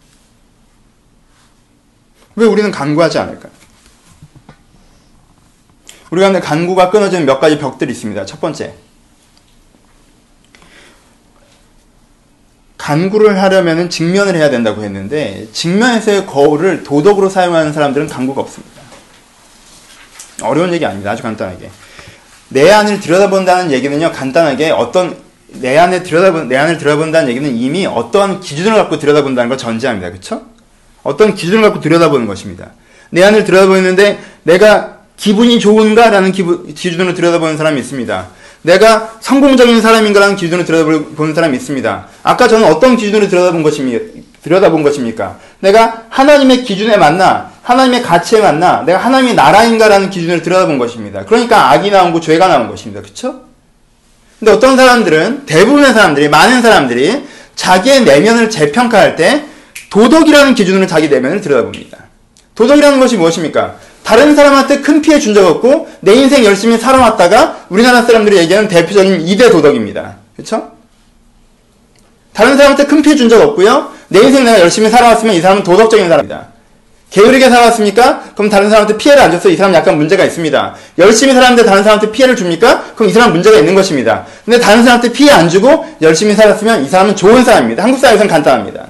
Speaker 1: 왜 우리는 간구하지 않을까요? 우리가 간구가 끊어지는 몇 가지 벽들이 있습니다. 첫 번째. 간구를 하려면 직면을 해야 된다고 했는데 직면에서의 거울을 도덕으로 사용하는 사람들은 간구가 없습니다. 어려운 얘기 아닙니다. 아주 간단하게. 내 안을 들여다본다는 얘기는요. 간단하게 어떤 내 안에 들여다본 내 안을 들여다본다는 얘기는 이미 어떠한 기준을 갖고 들여다본다는 걸 전제합니다. 그렇죠? 어떤 기준을 갖고 들여다보는 것입니다. 내 안을 들여다보는데 내가 기분이 좋은가라는 기분, 기준으로 들여다보는 사람이 있습니다. 내가 성공적인 사람인가라는 기준으로 들여다보는 사람이 있습니다. 아까 저는 어떤 기준으로 들여다본 것입니까? 들여다본 것입니까? 내가 하나님의 기준에 맞나? 하나님의 가치에 맞나? 내가 하나님의 나라인가라는 기준을 들여다본 것입니다. 그러니까 악이 나오고 죄가 나온 것입니다. 그쵸? 근데 어떤 사람들은, 대부분의 사람들이, 많은 사람들이 자기의 내면을 재평가할 때 도덕이라는 기준으로 자기 내면을 들여다봅니다. 도덕이라는 것이 무엇입니까? 다른 사람한테 큰 피해 준 적 없고 내 인생 열심히 살아왔다가 우리나라 사람들이 얘기하는 대표적인 2대 도덕입니다. 그렇죠? 다른 사람한테 큰 피해 준 적 없고요. 내 인생 내가 열심히 살아왔으면 이 사람은 도덕적인 사람이다. 게으르게 살아왔습니까? 그럼 다른 사람한테 피해를 안 줬어. 이 사람 약간 문제가 있습니다. 열심히 살았는데 다른 사람한테 피해를 줍니까? 그럼 이 사람 문제가 있는 것입니다. 근데 다른 사람한테 피해 안 주고 열심히 살았으면 이 사람은 좋은 사람입니다. 한국 사회에서는 간단합니다.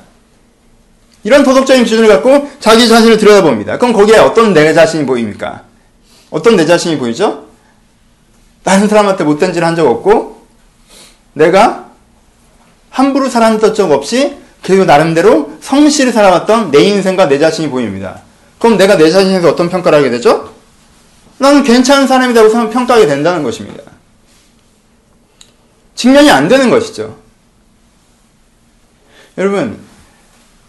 Speaker 1: 이런 도덕적인 기준을 갖고 자기 자신을 들여다봅니다. 그럼 거기에 어떤 내 자신이 보입니까? 어떤 내 자신이 보이죠? 다른 사람한테 못된 짓을 한 적 없고 내가 함부로 살았던 적 없이 그리고 나름대로 성실히 살아왔던 내 인생과 내 자신이 보입니다. 그럼 내가 내 자신에서 어떤 평가를 하게 되죠? 나는 괜찮은 사람이라고 평가하게 된다는 것입니다. 직면이 안 되는 것이죠. 여러분,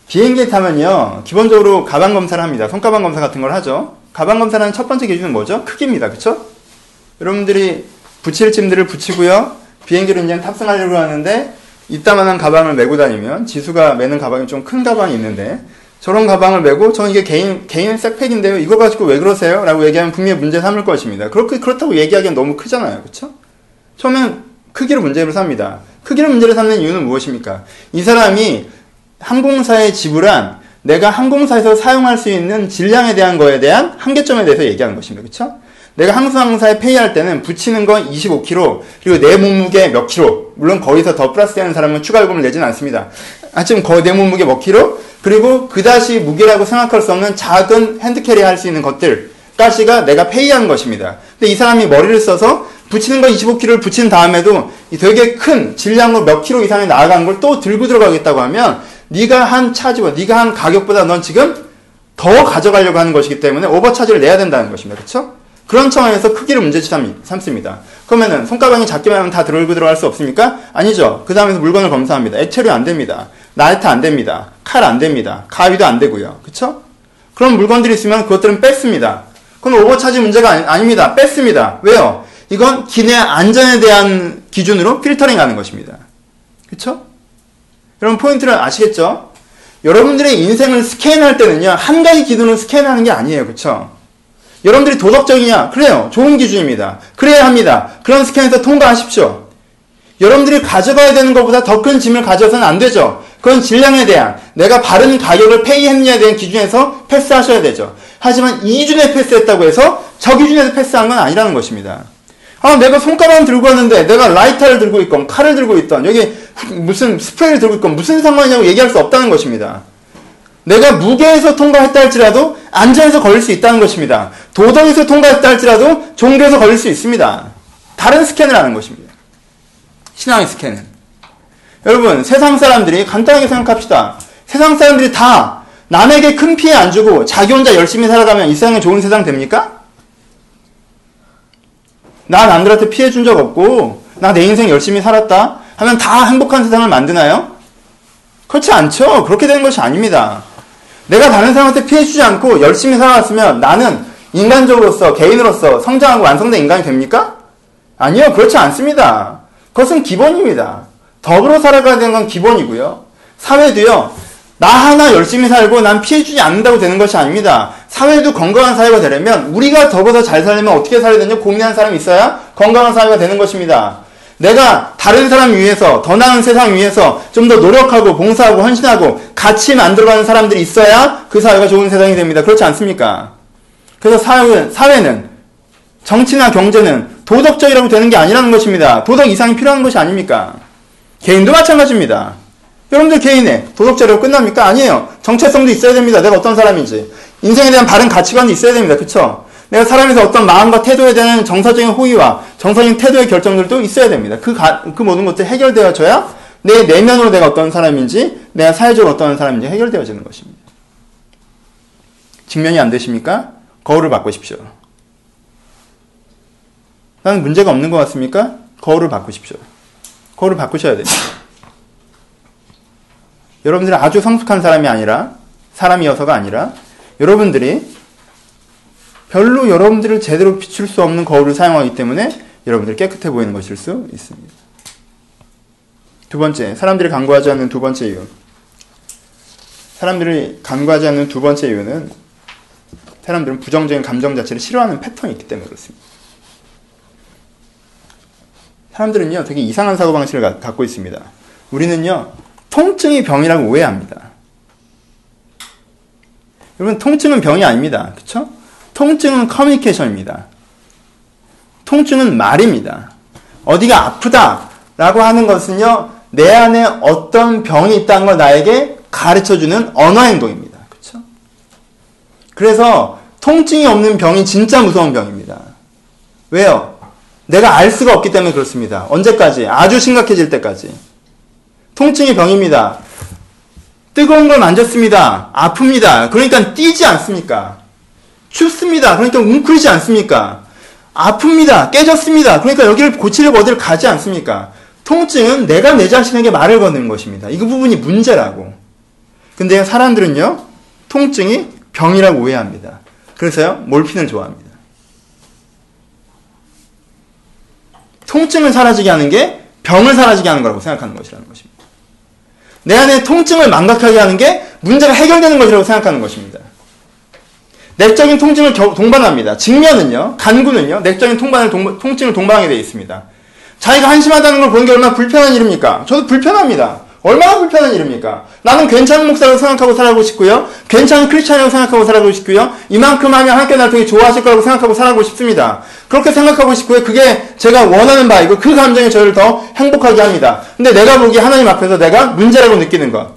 Speaker 1: 비행기 타면요, 기본적으로 가방 검사를 합니다. 손가방 검사 같은 걸 하죠. 가방 검사라는 첫 번째 기준은 뭐죠? 크기입니다. 그쵸? 여러분들이 붙일 짐들을 붙이고요, 비행기로 이제 탑승하려고 하는데, 이따만한 가방을 메고 다니면, 지수가 메는 가방이 좀 큰 가방이 있는데, 저런 가방을 메고, 저는 이게 개인, 개인 색팩인데요, 이거 가지고 왜 그러세요? 라고 얘기하면 분명히 문제 삼을 것입니다. 그렇게, 그렇다고 얘기하기엔 너무 크잖아요. 그쵸? 처음엔 크기로 문제를 삽니다. 크기로 문제를 삼는 이유는 무엇입니까? 이 사람이 항공사에 지불한 내가 항공사에서 사용할 수 있는 질량에 대한 거에 대한 한계점에 대해서 얘기하는 것입니다. 그렇죠? 내가 항공사에 페이할 때는 붙이는 거 25kg 그리고 내 몸무게 몇 킬로 물론 거기서 더 플러스되는 사람은 추가 요금을 내지는 않습니다. 하여튼 내 몸무게 몇 킬로 그리고 그다시 무게라고 생각할 수 없는 작은 핸드캐리 할 수 있는 것들까지가 내가 페이하는 것입니다. 근데 이 사람이 머리를 써서 붙이는 거 25kg를 붙인 다음에도 되게 큰 질량으로 몇 킬로 이상이 나아간 걸 또 들고 들어가겠다고 하면 네가 한 차지와 네가 한 가격보다 넌 지금 더 가져가려고 하는 것이기 때문에 오버 차지를 내야 된다는 것입니다. 그렇죠? 그런 상황에서 크기를 문제치 삼습니다. 그러면은 손가방이 작기만 하면 다 들고 들어갈 수 없습니까? 아니죠. 그 다음에서 물건을 검사합니다. 액체류 안 됩니다. 나이트 안 됩니다. 칼 안 됩니다. 가위도 안 되고요. 그렇죠? 그런 물건들이 있으면 그것들은 뺐습니다. 그건 오버차지 문제가 아니, 닙니다 뺐습니다. 왜요? 이건 기내 안전에 대한 기준으로 필터링 하는 것입니다. 그렇죠? 여러분 포인트를 아시겠죠? 여러분들의 인생을 스캔할 때는요, 한 가지 기준으로 스캔하는 게 아니에요. 그쵸? 여러분들이 도덕적이냐? 그래요. 좋은 기준입니다. 그래야 합니다. 그런 스캔에서 통과하십시오. 여러분들이 가져가야 되는 것보다 더 큰 짐을 가져서는 안 되죠. 그건 질량에 대한, 내가 바른 가격을 페이했느냐에 대한 기준에서 패스하셔야 되죠. 하지만 이 기준에 패스했다고 해서 저 기준에서 패스한 건 아니라는 것입니다. 아, 내가 손가락 들고 왔는데, 내가 라이터를 들고 있건, 칼을 들고 있던, 여기 무슨 스프레이를 들고 있건, 무슨 상관이냐고 얘기할 수 없다는 것입니다. 내가 무게에서 통과했다 할지라도, 안전에서 걸릴 수 있다는 것입니다. 도덕에서 통과했다 할지라도, 종교에서 걸릴 수 있습니다. 다른 스캔을 하는 것입니다. 신앙의 스캔은. 여러분, 세상 사람들이 간단하게 생각합시다. 세상 사람들이 다 남에게 큰 피해 안 주고 자기 혼자 열심히 살아가면 이 세상에 좋은 세상 됩니까? 난 남들한테 피해 준 적 없고, 나 내 인생 열심히 살았다 하면 다 행복한 세상을 만드나요? 그렇지 않죠. 그렇게 되는 것이 아닙니다. 내가 다른 사람한테 피해 주지 않고 열심히 살아왔으면 나는 인간적으로서, 개인으로서 성장하고 완성된 인간이 됩니까? 아니요. 그렇지 않습니다. 그것은 기본입니다. 더불어 살아가야 되는 건 기본이고요. 사회도요, 나 하나 열심히 살고 난 피해 주지 않는다고 되는 것이 아닙니다. 사회도 건강한 사회가 되려면 우리가 더불어 잘 살려면 어떻게 살아야 되냐 고민하는 사람이 있어야 건강한 사회가 되는 것입니다. 내가 다른 사람 위해서 더 나은 세상 위해서 좀 더 노력하고 봉사하고 헌신하고 같이 만들어가는 사람들이 있어야 그 사회가 좋은 세상이 됩니다. 그렇지 않습니까? 그래서 사회는, 사회는 정치나 경제는 도덕적이라고 되는 게 아니라는 것입니다. 도덕 이상이 필요한 것이 아닙니까? 개인도 마찬가지입니다. 여러분들 개인의 도덕적으로 끝납니까? 아니에요. 정체성도 있어야 됩니다. 내가 어떤 사람인지. 인생에 대한 바른 가치관도 있어야 됩니다. 그쵸? 내가 사람에서 어떤 마음과 태도에 대한 정서적인 호의와 정서적인 태도의 결정들도 있어야 됩니다. 그, 가, 그 모든 것들이 해결되어져야 내 내면으로 내가 어떤 사람인지, 내가 사회적으로 어떤 사람인지 해결되어지는 것입니다. 직면이 안 되십니까? 거울을 바꾸십시오. 나는 문제가 없는 것 같습니까? 거울을 바꾸십시오. 거울을 바꾸셔야 됩니다. 여러분들이 아주 성숙한 사람이 아니라 사람이어서가 아니라 여러분들이 별로 여러분들을 제대로 비출 수 없는 거울을 사용하기 때문에 여러분들이 깨끗해 보이는 것일 수 있습니다. 두 번째, 사람들이 간구하지 않는 두 번째 이유. 사람들이 간구하지 않는 두 번째 이유는 사람들은 부정적인 감정 자체를 싫어하는 패턴이 있기 때문에 그렇습니다. 사람들은요, 되게 이상한 사고방식을 가, 갖고 있습니다. 우리는요, 통증이 병이라고 오해합니다. 여러분, 통증은 병이 아닙니다. 그쵸? 통증은 커뮤니케이션입니다. 통증은 말입니다. 어디가 아프다 라고 하는 것은요, 내 안에 어떤 병이 있다는 걸 나에게 가르쳐 주는 언어 행동입니다. 그쵸? 그래서 통증이 없는 병이 진짜 무서운 병입니다. 왜요? 내가 알 수가 없기 때문에 그렇습니다. 언제까지? 아주 심각해질 때까지. 통증이 병입니다. 뜨거운 걸 만졌습니다. 아픕니다. 그러니까 뛰지 않습니까? 춥습니다. 그러니까 웅크리지 않습니까? 아픕니다. 깨졌습니다. 그러니까 여기를 고치려고 어디를 가지 않습니까? 통증은 내가 내 자신에게 말을 거는 것입니다. 이 부분이 문제라고. 근데 사람들은요, 통증이 병이라고 오해합니다. 그래서요, 몰핀을 좋아합니다. 통증을 사라지게 하는 게 병을 사라지게 하는 거라고 생각하는 것이라는 것입니다. 내 안에 통증을 망각하게 하는 게 문제가 해결되는 것이라고 생각하는 것입니다. 내적인 통증을 동반합니다. 직면은요, 간구는요, 내적인 통반을 동, 통증을 동반하게 되어 있습니다. 자기가 한심하다는 걸 보는 게 얼마나 불편한 일입니까? 저도 불편합니다. 얼마나 불편한 일입니까? 나는 괜찮은 목사라고 생각하고 살아가고 싶고요. 괜찮은 크리스찬이라고 생각하고 살아가고 싶고요. 이만큼 하면 하나님께 나를 되게 좋아하실 거라고 생각하고 살아가고 싶습니다. 그렇게 생각하고 싶고요. 그게 제가 원하는 바이고 그 감정이 저를 더 행복하게 합니다. 근데 내가 보기 하나님 앞에서 내가 문제라고 느끼는 것.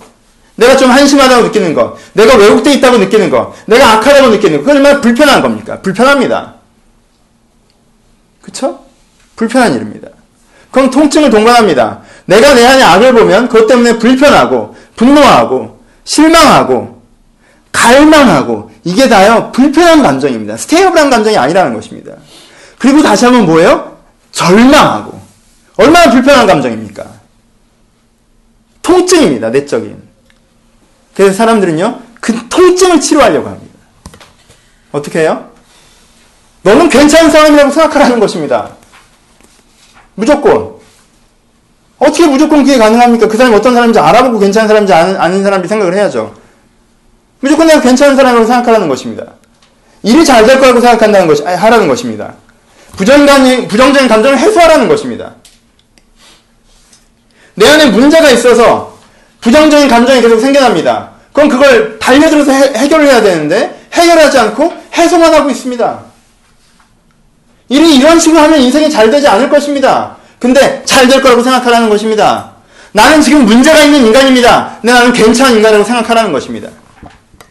Speaker 1: 내가 좀 한심하다고 느끼는 것. 내가 왜곡되어 있다고 느끼는 것. 내가 악하다고 느끼는 것. 그건 얼마나 불편한 겁니까? 불편합니다. 그쵸? 불편한 일입니다. 그럼 통증을 동반합니다. 내가 내 안에 악을 보면 그것 때문에 불편하고 분노하고 실망하고 갈망하고 이게 다요 불편한 감정입니다. stable한 감정이 아니라는 것입니다. 그리고 다시 한번 뭐예요? 절망하고 얼마나 불편한 감정입니까? 통증입니다. 내적인. 그래서 사람들은요 그 통증을 치료하려고 합니다. 어떻게 해요? 너는 괜찮은 사람이라고 생각하라는 것입니다. 무조건. 어떻게 무조건 그게 가능합니까? 그 사람이 어떤 사람인지 알아보고 괜찮은 사람인지 아는, 아는 사람이 생각을 해야죠. 무조건 내가 괜찮은 사람이라고 생각하라는 것입니다. 일이 잘 될 거라고 생각한다는 것이, 하라는 것입니다. 부정적인, 부정적인 감정을 해소하라는 것입니다. 내 안에 문제가 있어서 부정적인 감정이 계속 생겨납니다. 그럼 그걸 달려들어서 해, 결을 해야 되는데 해결하지 않고 해소만 하고 있습니다. 일이 이런 식으로 하면 인생이 잘 되지 않을 것입니다. 근데 잘 될 거라고 생각하라는 것입니다. 나는 지금 문제가 있는 인간입니다. 근데 나는 괜찮은 인간이라고 생각하라는 것입니다.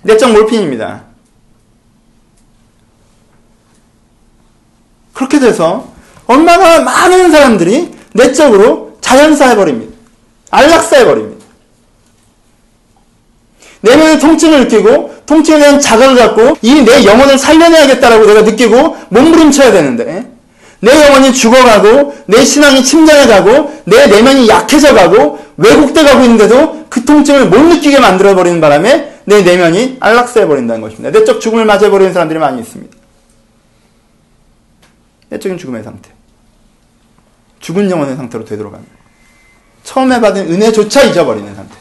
Speaker 1: 내적 몰핀입니다. 그렇게 돼서 얼마나 많은 사람들이 내적으로 자연사해버립니다. 안락사해버립니다. 내면의 통증을 느끼고 통증에 대한 자각을 갖고 이 내 영혼을 살려내야겠다라고 내가 느끼고 몸부림쳐야 되는데 내 영혼이 죽어가고 내 신앙이 침전해가고 내 내면이 약해져가고 왜곡돼 가고 있는데도 그 통증을 못 느끼게 만들어버리는 바람에 내 내면이 안락사해버린다는 것입니다. 내적 죽음을 맞아버리는 사람들이 많이 있습니다. 내적인 죽음의 상태. 죽은 영혼의 상태로 되돌아가는 처음에 받은 은혜조차 잊어버리는 상태.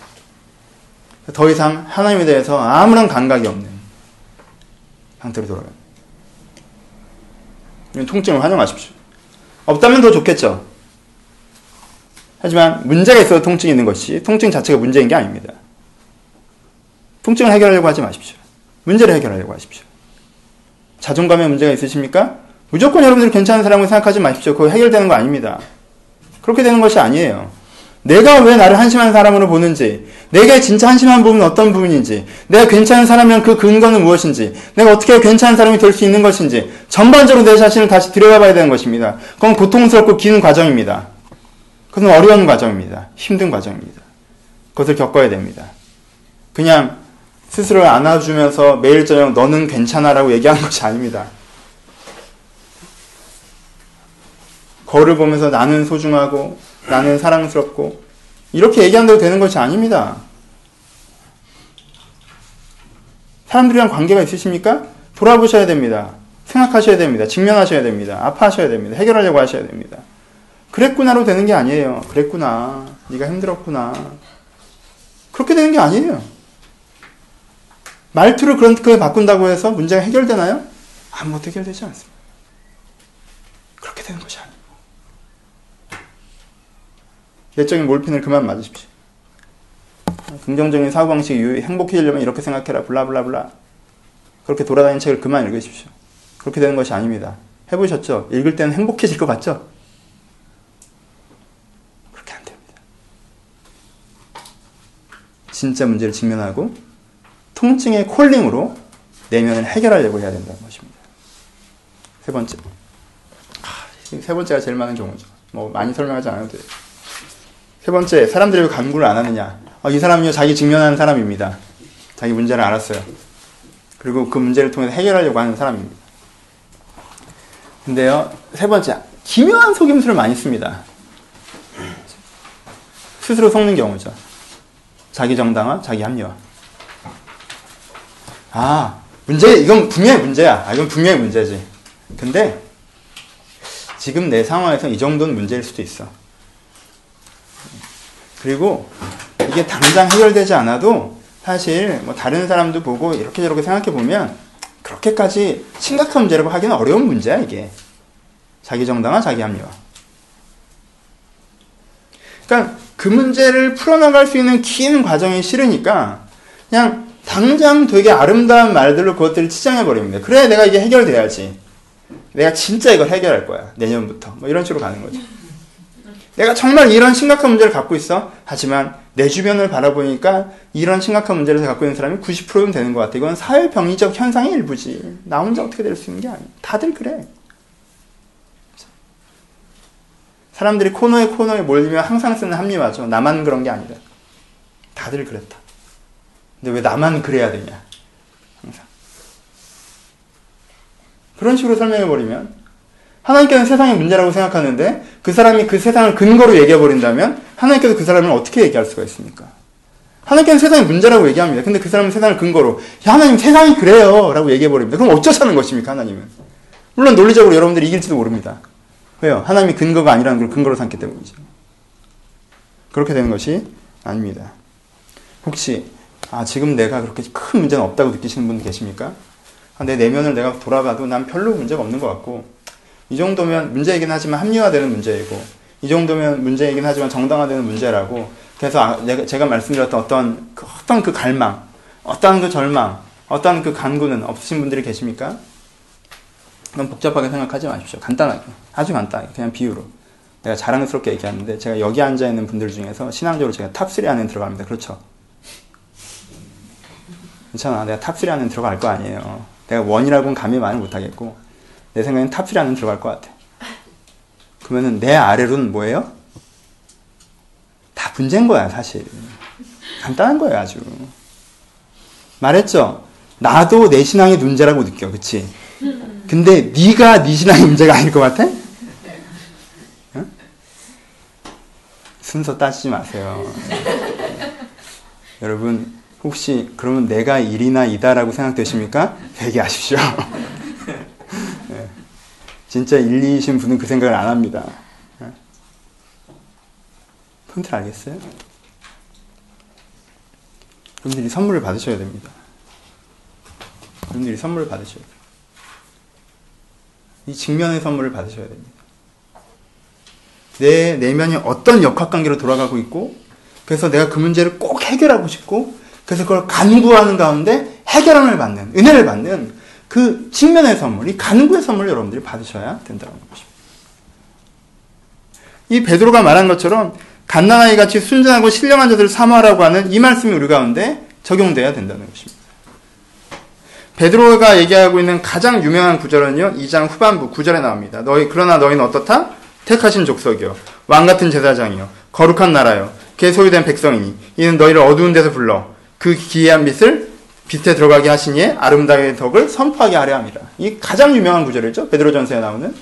Speaker 1: 더 이상 하나님에 대해서 아무런 감각이 없는 상태로 돌아가는 통증을 환영하십시오. 없다면 더 좋겠죠. 하지만 문제가 있어서 통증이 있는 것이 통증 자체가 문제인 게 아닙니다. 통증을 해결하려고 하지 마십시오. 문제를 해결하려고 하십시오. 자존감에 문제가 있으십니까? 무조건 여러분들이 괜찮은 사람을 생각하지 마십시오. 그거 해결되는 거 아닙니다. 그렇게 되는 것이 아니에요. 내가 왜 나를 한심한 사람으로 보는지, 내게 진짜 한심한 부분은 어떤 부분인지, 내가 괜찮은 사람이면 그 근거는 무엇인지, 내가 어떻게 괜찮은 사람이 될 수 있는 것인지, 전반적으로 내 자신을 다시 들여다봐야 되는 것입니다. 그건 고통스럽고 긴 과정입니다. 그건 어려운 과정입니다. 힘든 과정입니다. 그것을 겪어야 됩니다. 그냥 스스로를 안아주면서 매일 저녁 너는 괜찮아라고 얘기하는 것이 아닙니다. 거울을 보면서 나는 소중하고 나는 사랑스럽고 이렇게 얘기한다고 되는 것이 아닙니다. 사람들이랑 관계가 있으십니까? 돌아보셔야 됩니다. 생각하셔야 됩니다. 직면하셔야 됩니다. 아파하셔야 됩니다. 해결하려고 하셔야 됩니다. 그랬구나로 되는 게 아니에요. 그랬구나. 네가 힘들었구나. 그렇게 되는 게 아니에요. 말투를 그렇게 바꾼다고 해서 문제가 해결되나요? 아무것도 해결되지 않습니다. 그렇게 되는 것이 아니에요. 내적인 몰핀을 그만 맞으십시오. 긍정적인 사고방식이 행복해지려면 이렇게 생각해라. 블라블라블라. 그렇게 돌아다니는 책을 그만 읽으십시오. 그렇게 되는 것이 아닙니다. 해보셨죠? 읽을 때는 행복해질 것 같죠? 그렇게 안 됩니다. 진짜 문제를 직면하고 통증의 콜링으로 내면을 해결하려고 해야 된다는 것입니다. 세 번째. 세 번째가 제일 많은 경우죠. 뭐 많이 설명하지 않아도 돼요. 세 번째, 사람들이 왜 간구를 안 하느냐? 어, 이 사람은요, 자기 직면하는 사람입니다. 자기 문제를 알았어요. 그리고 그 문제를 통해서 해결하려고 하는 사람입니다. 근데요, 세 번째, 기묘한 속임수를 많이 씁니다. 스스로 속는 경우죠. 자기 정당화, 자기 합리화. 아, 문제, 이건 분명히 문제야. 아, 이건 분명히 문제지. 근데, 지금 내 상황에서 이 정도는 문제일 수도 있어. 그리고, 이게 당장 해결되지 않아도, 사실, 뭐, 다른 사람도 보고, 이렇게 저렇게 생각해 보면, 그렇게까지 심각한 문제라고 하기는 어려운 문제야, 이게. 자기 정당화, 자기 합리화. 그러니까 그 문제를 풀어나갈 수 있는 긴 과정이 싫으니까 그냥 당장 되게 아름다운 말들로 그것들을 치장해 버립니다. 그래, 내가 이게 해결돼야지. 내가 진짜 이걸 해결할 거야. 내년부터. 뭐 이런 식으로 가는 거죠. 내가 정말 이런 심각한 문제를 갖고 있어. 하지만 내 주변을 바라보니까 이런 심각한 문제를 갖고 있는 사람이 90%는 되는 것 같아. 이건 사회병리적 현상의 일부지. 나 혼자 어떻게 될 수 있는 게 아니야. 다들 그래. 사람들이 코너에 코너에 몰리면 항상 쓰는 합리화죠. 나만 그런 게 아니다. 다들 그랬다. 근데 왜 나만 그래야 되냐? 항상. 그런 식으로 설명해버리면 하나님께는 세상의 문제라고 생각하는데 그 사람이 그 세상을 근거로 얘기해버린다면 하나님께서 그 사람을 어떻게 얘기할 수가 있습니까? 하나님께는 세상의 문제라고 얘기합니다. 근데 그 사람은 세상을 근거로 야, 하나님 세상이 그래요 라고 얘기해버립니다. 그럼 어쩌자는 것입니까 하나님은? 물론 논리적으로 여러분들이 이길지도 모릅니다. 왜요? 하나님이 근거가 아니라는 걸 근거로 삼기 때문이죠. 그렇게 되는 것이 아닙니다. 혹시 아 지금 내가 그렇게 큰 문제는 없다고 느끼시는 분 계십니까? 아, 내 내면을 내가 돌아봐도 난 별로 문제가 없는 것 같고 이 정도면 문제이긴 하지만 합리화되는 문제이고 이 정도면 문제이긴 하지만 정당화되는 문제라고 그래서 아, 제가 말씀드렸던 어떤 그, 어떤 그 갈망, 어떤 그 절망, 어떤 그 간구는 없으신 분들이 계십니까? 너무 복잡하게 생각하지 마십시오. 간단하게. 아주 간단하게. 그냥 비유로. 내가 자랑스럽게 얘기하는데 제가 여기 앉아 있는 분들 중에서 신앙적으로 제가 top 3 안에 들어갑니다. 그렇죠? 괜찮아. 내가 top 3 안에 들어갈 거 아니에요. 내가 one이라고는 감히 말을 못하겠고 내 생각엔 top 3 안에 들어갈 것 같아. 그러면은 내 아래로는 뭐예요? 다 문제인 거야, 사실. 간단한 거예요, 아주. 말했죠? 나도 내 신앙의 문제라고 느껴. 그치? 근데 네가 네 신앙의 문제가 아닐 것 같아? 응? 순서 따지지 마세요. 여러분 혹시 그러면 내가 일이나 이다라고 생각되십니까? 회개하십시오. 네. 진짜 일리이신 분은 그 생각을 안 합니다. 네. 폰트 알겠어요? 여러분들이 선물을 받으셔야 됩니다. 여러분들이 선물을 받으셔야 돼요. 이 직면의 선물을 받으셔야 됩니다. 내 내면이 어떤 역학관계로 돌아가고 있고, 그래서 내가 그 문제를 꼭 해결하고 싶고, 그래서 그걸 간구하는 가운데 해결함을 받는, 은혜를 받는 그 직면의 선물, 이 간구의 선물을 여러분들이 받으셔야 된다는 것입니다. 이 베드로가 말한 것처럼 갓난아이 같이 순전하고 신령한 자들을 사모하라고 하는 이 말씀이 우리 가운데 적용돼야 된다는 것입니다. 베드로가 얘기하고 있는 가장 유명한 구절은요. 2장 후반부 구절에 나옵니다. 너희 그러나 너희는 어떻다? 택하신 족속이요. 왕 같은 제사장이요. 거룩한 나라요. 개 소유된 백성이니 이는 너희를 어두운 데서 불러 그 기이한 빛을 빛에 들어가게 하시니에 아름다운 덕을 선포하게 하려 합니다. 이 가장 유명한 구절이죠. 베드로전서에 나오는.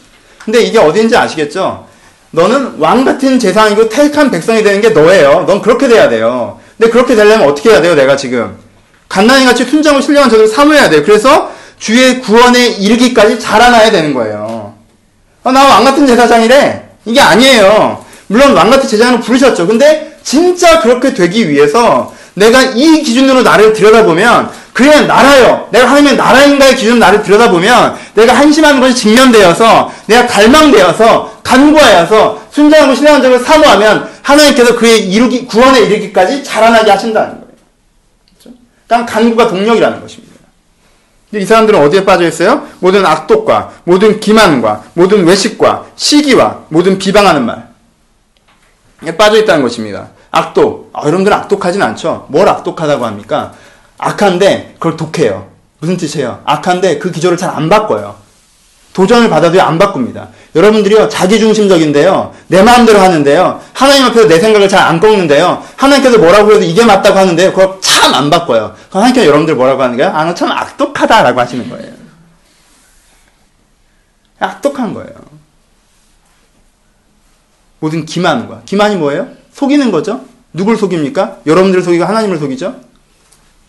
Speaker 1: 근데 이게 어딘지 아시겠죠? 너는 왕 같은 제사장이고 택한 백성이 되는 게 너예요. 넌 그렇게 돼야 돼요. 근데 그렇게 되려면 어떻게 해야 돼요? 내가 지금 갓난이 같이 순정을 신령한 저들을 사모해야 돼요. 그래서 주의 구원에 이르기까지 자라나야 되는 거예요. 어, 나왕 같은 제사장이래. 이게 아니에요. 물론 왕 같은 제사장을 부르셨죠. 근데 진짜 그렇게 되기 위해서 내가 이 기준으로 나를 들여다보면 그래 나라요. 내가 하나님의 나라인가의 기준 나를 들여다보면 내가 한심한 것이 직면되어서 내가 갈망되어서 간구하여서 순전하고 적을 사모하면 하나님께서 그의 이루기 구원에 이르기까지 자라나게 하신다는 거예요. 그렇죠? 그러니까 간구가 동력이라는 것입니다. 이 사람들은 어디에 빠져 있어요? 모든 악독과 모든 기만과 모든 외식과 시기와 모든 비방하는 말에 빠져 있다는 것입니다. 악독. 아, 여러분들은 악독하진 않죠. 뭘 악독하다고 합니까? 악한데 그걸 독해요. 무슨 뜻이에요? 악한데 그 기조를 잘 안 바꿔요. 도전을 받아도 안 바꿉니다. 여러분들이요, 자기중심적인데요, 내 마음대로 하는데요, 하나님 앞에서 내 생각을 잘 안 꺾는데요, 하나님께서 뭐라고 해도 이게 맞다고 하는데요, 그걸 참 안 바꿔요. 하나님께서 여러분들 뭐라고 하는 거예요? 아, 너 참 악독하다라고 하시는 거예요. 악독한 거예요. 모든 기만과. 기만이 뭐예요? 속이는 거죠? 누굴 속입니까? 여러분들을 속이고 하나님을 속이죠?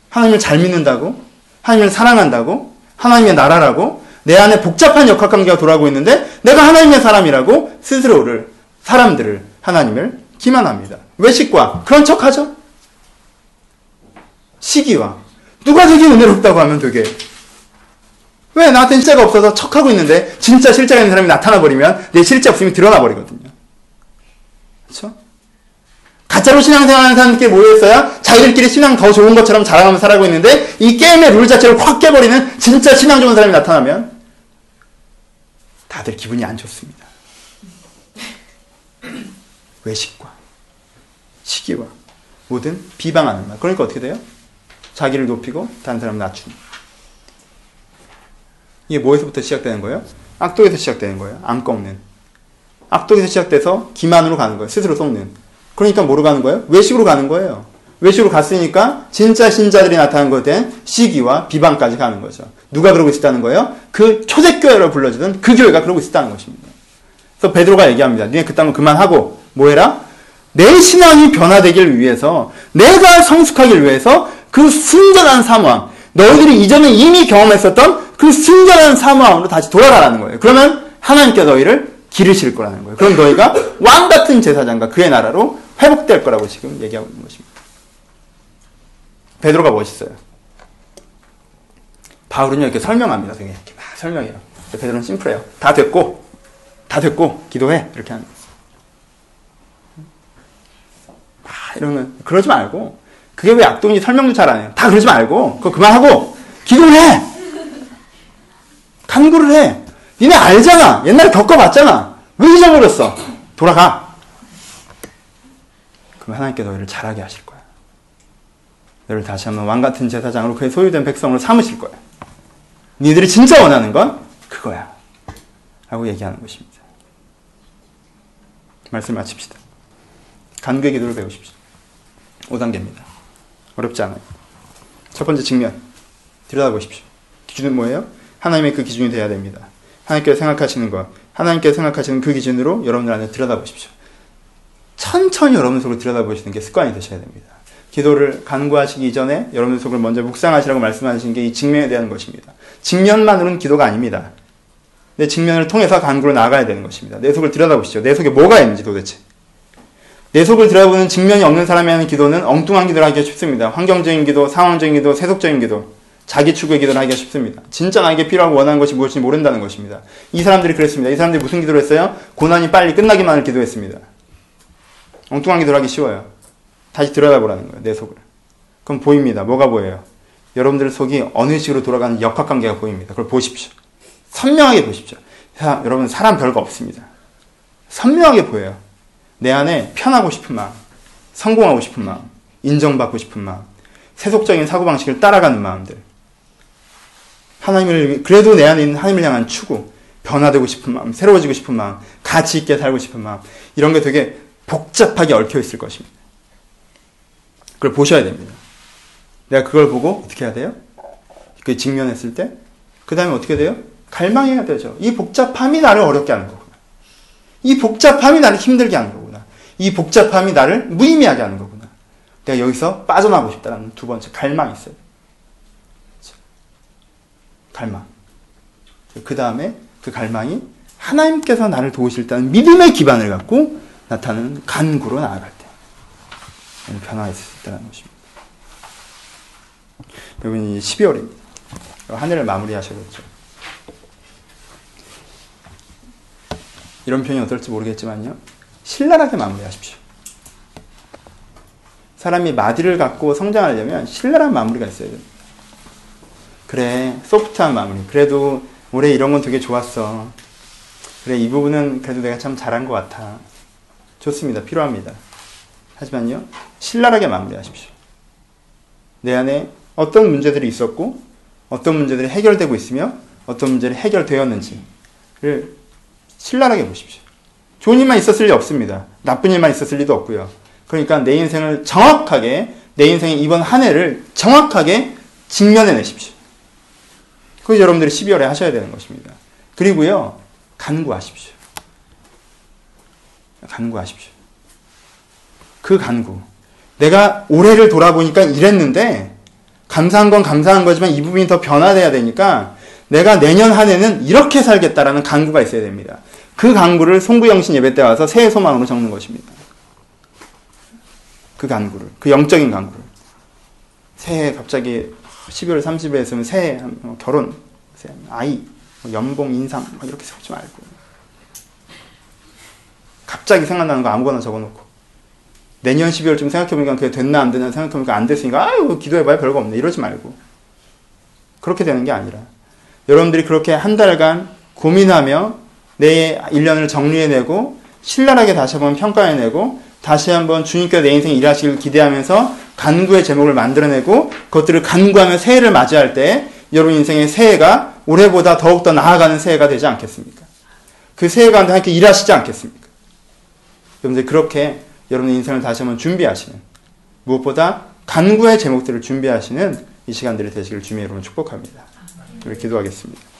Speaker 1: 하나님을 잘 믿는다고? 하나님을 사랑한다고? 하나님의 나라라고? 내 안에 복잡한 역학관계가 돌아가고 있는데 내가 하나님의 사람이라고 스스로를 사람들을 하나님을 기만합니다. 외식과 그런 척하죠. 시기와 누가 되게 은혜롭다고 하면 되게 왜 나한테 실제가 없어서 척하고 있는데 진짜 실제가 있는 사람이 나타나 버리면 내 실제 없음이 드러나 버리거든요. 그렇죠? 가짜로 신앙생활하는 사람들끼리 모여있어야 자기들끼리 신앙 더 좋은 것처럼 자랑하면서 살아가고 있는데 이 게임의 룰 자체를 확 깨버리는 진짜 신앙 좋은 사람이 나타나면 다들 기분이 안 좋습니다. 외식과 시기와 모든 비방하는 말. 그러니까 어떻게 돼요? 자기를 높이고 다른 사람을 낮추는. 이게 뭐에서부터 시작되는 거예요? 악독에서 시작되는 거예요. 안 꺾는. 악독에서 시작돼서 기만으로 가는 거예요. 스스로 속는. 그러니까 뭐로 가는 거예요? 외식으로 가는 거예요. 외식으로 갔으니까 진짜 신자들이 나타난 것에 대한 시기와 비방까지 가는 거죠. 누가 그러고 있었다는 거예요? 그 초대교회로 불러주던 그 교회가 그러고 있었다는 것입니다. 그래서 베드로가 얘기합니다. 니네 그딴 거 그만하고 뭐 해라? 내 신앙이 변화되길 위해서 내가 성숙하길 위해서 그 순전한 사모함 너희들이 이전에 이미 경험했었던 그 순전한 사모함으로 다시 돌아가라는 거예요. 그러면 하나님께서 너희를 기르실 거라는 거예요. 그럼 너희가 왕 같은 제사장과 그의 나라로 회복될 거라고 지금 얘기하고 있는 것입니다. 베드로가 멋있어요. 바울은요 이렇게 설명합니다. 되게 이렇게 막 설명해요. 베드로는 심플해요. 다 됐고 다 됐고 기도해 이렇게 하는 거예요. 아, 이러면 그러지 말고 그게 왜 악동인지 설명도 잘 안 해요. 다 그러지 말고 그거 그만하고 기도를 해. 간구를 해. 니네 알잖아. 옛날에 겪어봤잖아. 왜 잊어버렸어? 돌아가. 그럼 하나님께 너희를 잘하게 하실 거야. 너를 다시 한번 왕 같은 제사장으로 그의 소유된 백성으로 삼으실 거야. 니들이 진짜 원하는 건 그거야. 라고 얘기하는 것입니다. 말씀 마칩시다. 간구의 기도를 배우십시오. 5단계입니다. 어렵지 않아요. 첫 번째 측면. 들여다보십시오. 기준은 뭐예요? 하나님의 그 기준이 되어야 됩니다. 하나님께서 생각하시는 것, 하나님께서 생각하시는 그 기준으로 여러분들 안에 들여다보십시오. 천천히 여러분 속을 들여다보시는 게 습관이 되셔야 됩니다. 기도를 간구하시기 이전에 여러분들 속을 먼저 묵상하시라고 말씀하신 게 이 직면에 대한 것입니다. 직면만으로는 기도가 아닙니다. 내 직면을 통해서 간구로 나아가야 되는 것입니다. 내 속을 들여다보시죠. 내 속에 뭐가 있는지 도대체. 내 속을 들여다보는 직면이 없는 사람이 하는 기도는 엉뚱한 기도를 하기가 쉽습니다. 환경적인 기도, 상황적인 기도, 세속적인 기도, 자기 추구의 기도를 하기가 쉽습니다. 진짜 나에게 필요하고 원하는 것이 무엇인지 모른다는 것입니다. 이 사람들이 그랬습니다. 이 사람들이 무슨 기도를 했어요? 고난이 빨리 끝나기만을 기도했습니다. 엉뚱한 기도를 하기 쉬워요. 다시 들여다보라는 거예요. 내 속을. 그럼 보입니다. 뭐가 보여요? 여러분들 속이 어느 식으로 돌아가는 역학관계가 보입니다. 그걸 보십시오. 선명하게 보십시오. 사, 여러분 사람 별거 없습니다. 선명하게 보여요. 내 안에 편하고 싶은 마음, 성공하고 싶은 마음, 인정받고 싶은 마음, 세속적인 사고방식을 따라가는 마음들. 하나님을, 그래도 내 안에 있는 하나님을 향한 추구, 변화되고 싶은 마음, 새로워지고 싶은 마음, 가치 있게 살고 싶은 마음, 이런 게 되게 복잡하게 얽혀 있을 것입니다. 그걸 보셔야 됩니다. 내가 그걸 보고 어떻게 해야 돼요? 그 직면했을 때, 그 다음에 어떻게 돼요? 갈망해야 되죠. 이 복잡함이 나를 어렵게 하는 거구나. 이 복잡함이 나를 힘들게 하는 거구나. 이 복잡함이 나를 무의미하게 하는 거구나. 내가 여기서 빠져나가고 싶다는 두 번째 갈망이 있어요. 그렇죠? 갈망. 그 다음에 그 갈망이 하나님께서 나를 도우실다는 믿음의 기반을 갖고 나타나는 간구로 나아갈 때 변화가 있을 수 있다는 것입니다. 여러분 이 12월입니다. 한 해를 마무리하셔야겠죠. 이런 표현이 어떨지 모르겠지만요. 신랄하게 마무리하십시오. 사람이 마디를 갖고 성장하려면 신랄한 마무리가 있어야 됩니다. 그래, 소프트한 마무리. 그래도 올해 이런 건 되게 좋았어. 그래, 이 부분은 그래도 내가 참 잘한 것 같아. 좋습니다. 필요합니다. 하지만요, 신랄하게 마무리하십시오. 내 안에 어떤 문제들이 있었고, 어떤 문제들이 해결되고 있으며, 어떤 문제들이 해결되었는지를 신랄하게 보십시오. 좋은 일만 있었을 리 없습니다. 나쁜 일만 있었을 리도 없고요. 그러니까 내 인생을 정확하게, 내 인생의 이번 한 해를 정확하게 직면해 내십시오. 그게 여러분들이 12월에 하셔야 되는 것입니다. 그리고요, 간구하십시오. 간구하십시오. 그 간구. 내가 올해를 돌아보니까 이랬는데, 감사한 건 감사한 거지만 이 부분이 더 변화돼야 되니까, 내가 내년 한 해는 이렇게 살겠다라는 간구가 있어야 됩니다. 그 간구를 송구영신 예배 때 와서 새해 소망으로 적는 것입니다. 그 간구를, 그 영적인 간구를. 새해 갑자기 12월 30일에 있으면 새해 뭐 결혼, 아이, 뭐 연봉, 인상 이렇게 적지 말고 갑자기 생각나는 거 아무거나 적어놓고 내년 12월쯤 생각해보니까 그게 됐나 안 됐나 생각해보니까 안 됐으니까 아유 기도해봐야 별거 없네 이러지 말고 그렇게 되는 게 아니라 여러분들이 그렇게 한 달간 고민하며 내 1년을 정리해내고 신랄하게 다시 한번 평가해내고 다시 한번 주님께서 내 인생에 일하시길 기대하면서 간구의 제목을 만들어내고 그것들을 간구하며 새해를 맞이할 때 여러분 인생의 새해가 올해보다 더욱더 나아가는 새해가 되지 않겠습니까? 그 새해 가운데 함께 일하시지 않겠습니까? 여러분들 그렇게 여러분 인생을 다시 한번 준비하시는 무엇보다 간구의 제목들을 준비하시는 이 시간들이 되시길 주님의 이름으로 축복합니다. 우리 기도하겠습니다.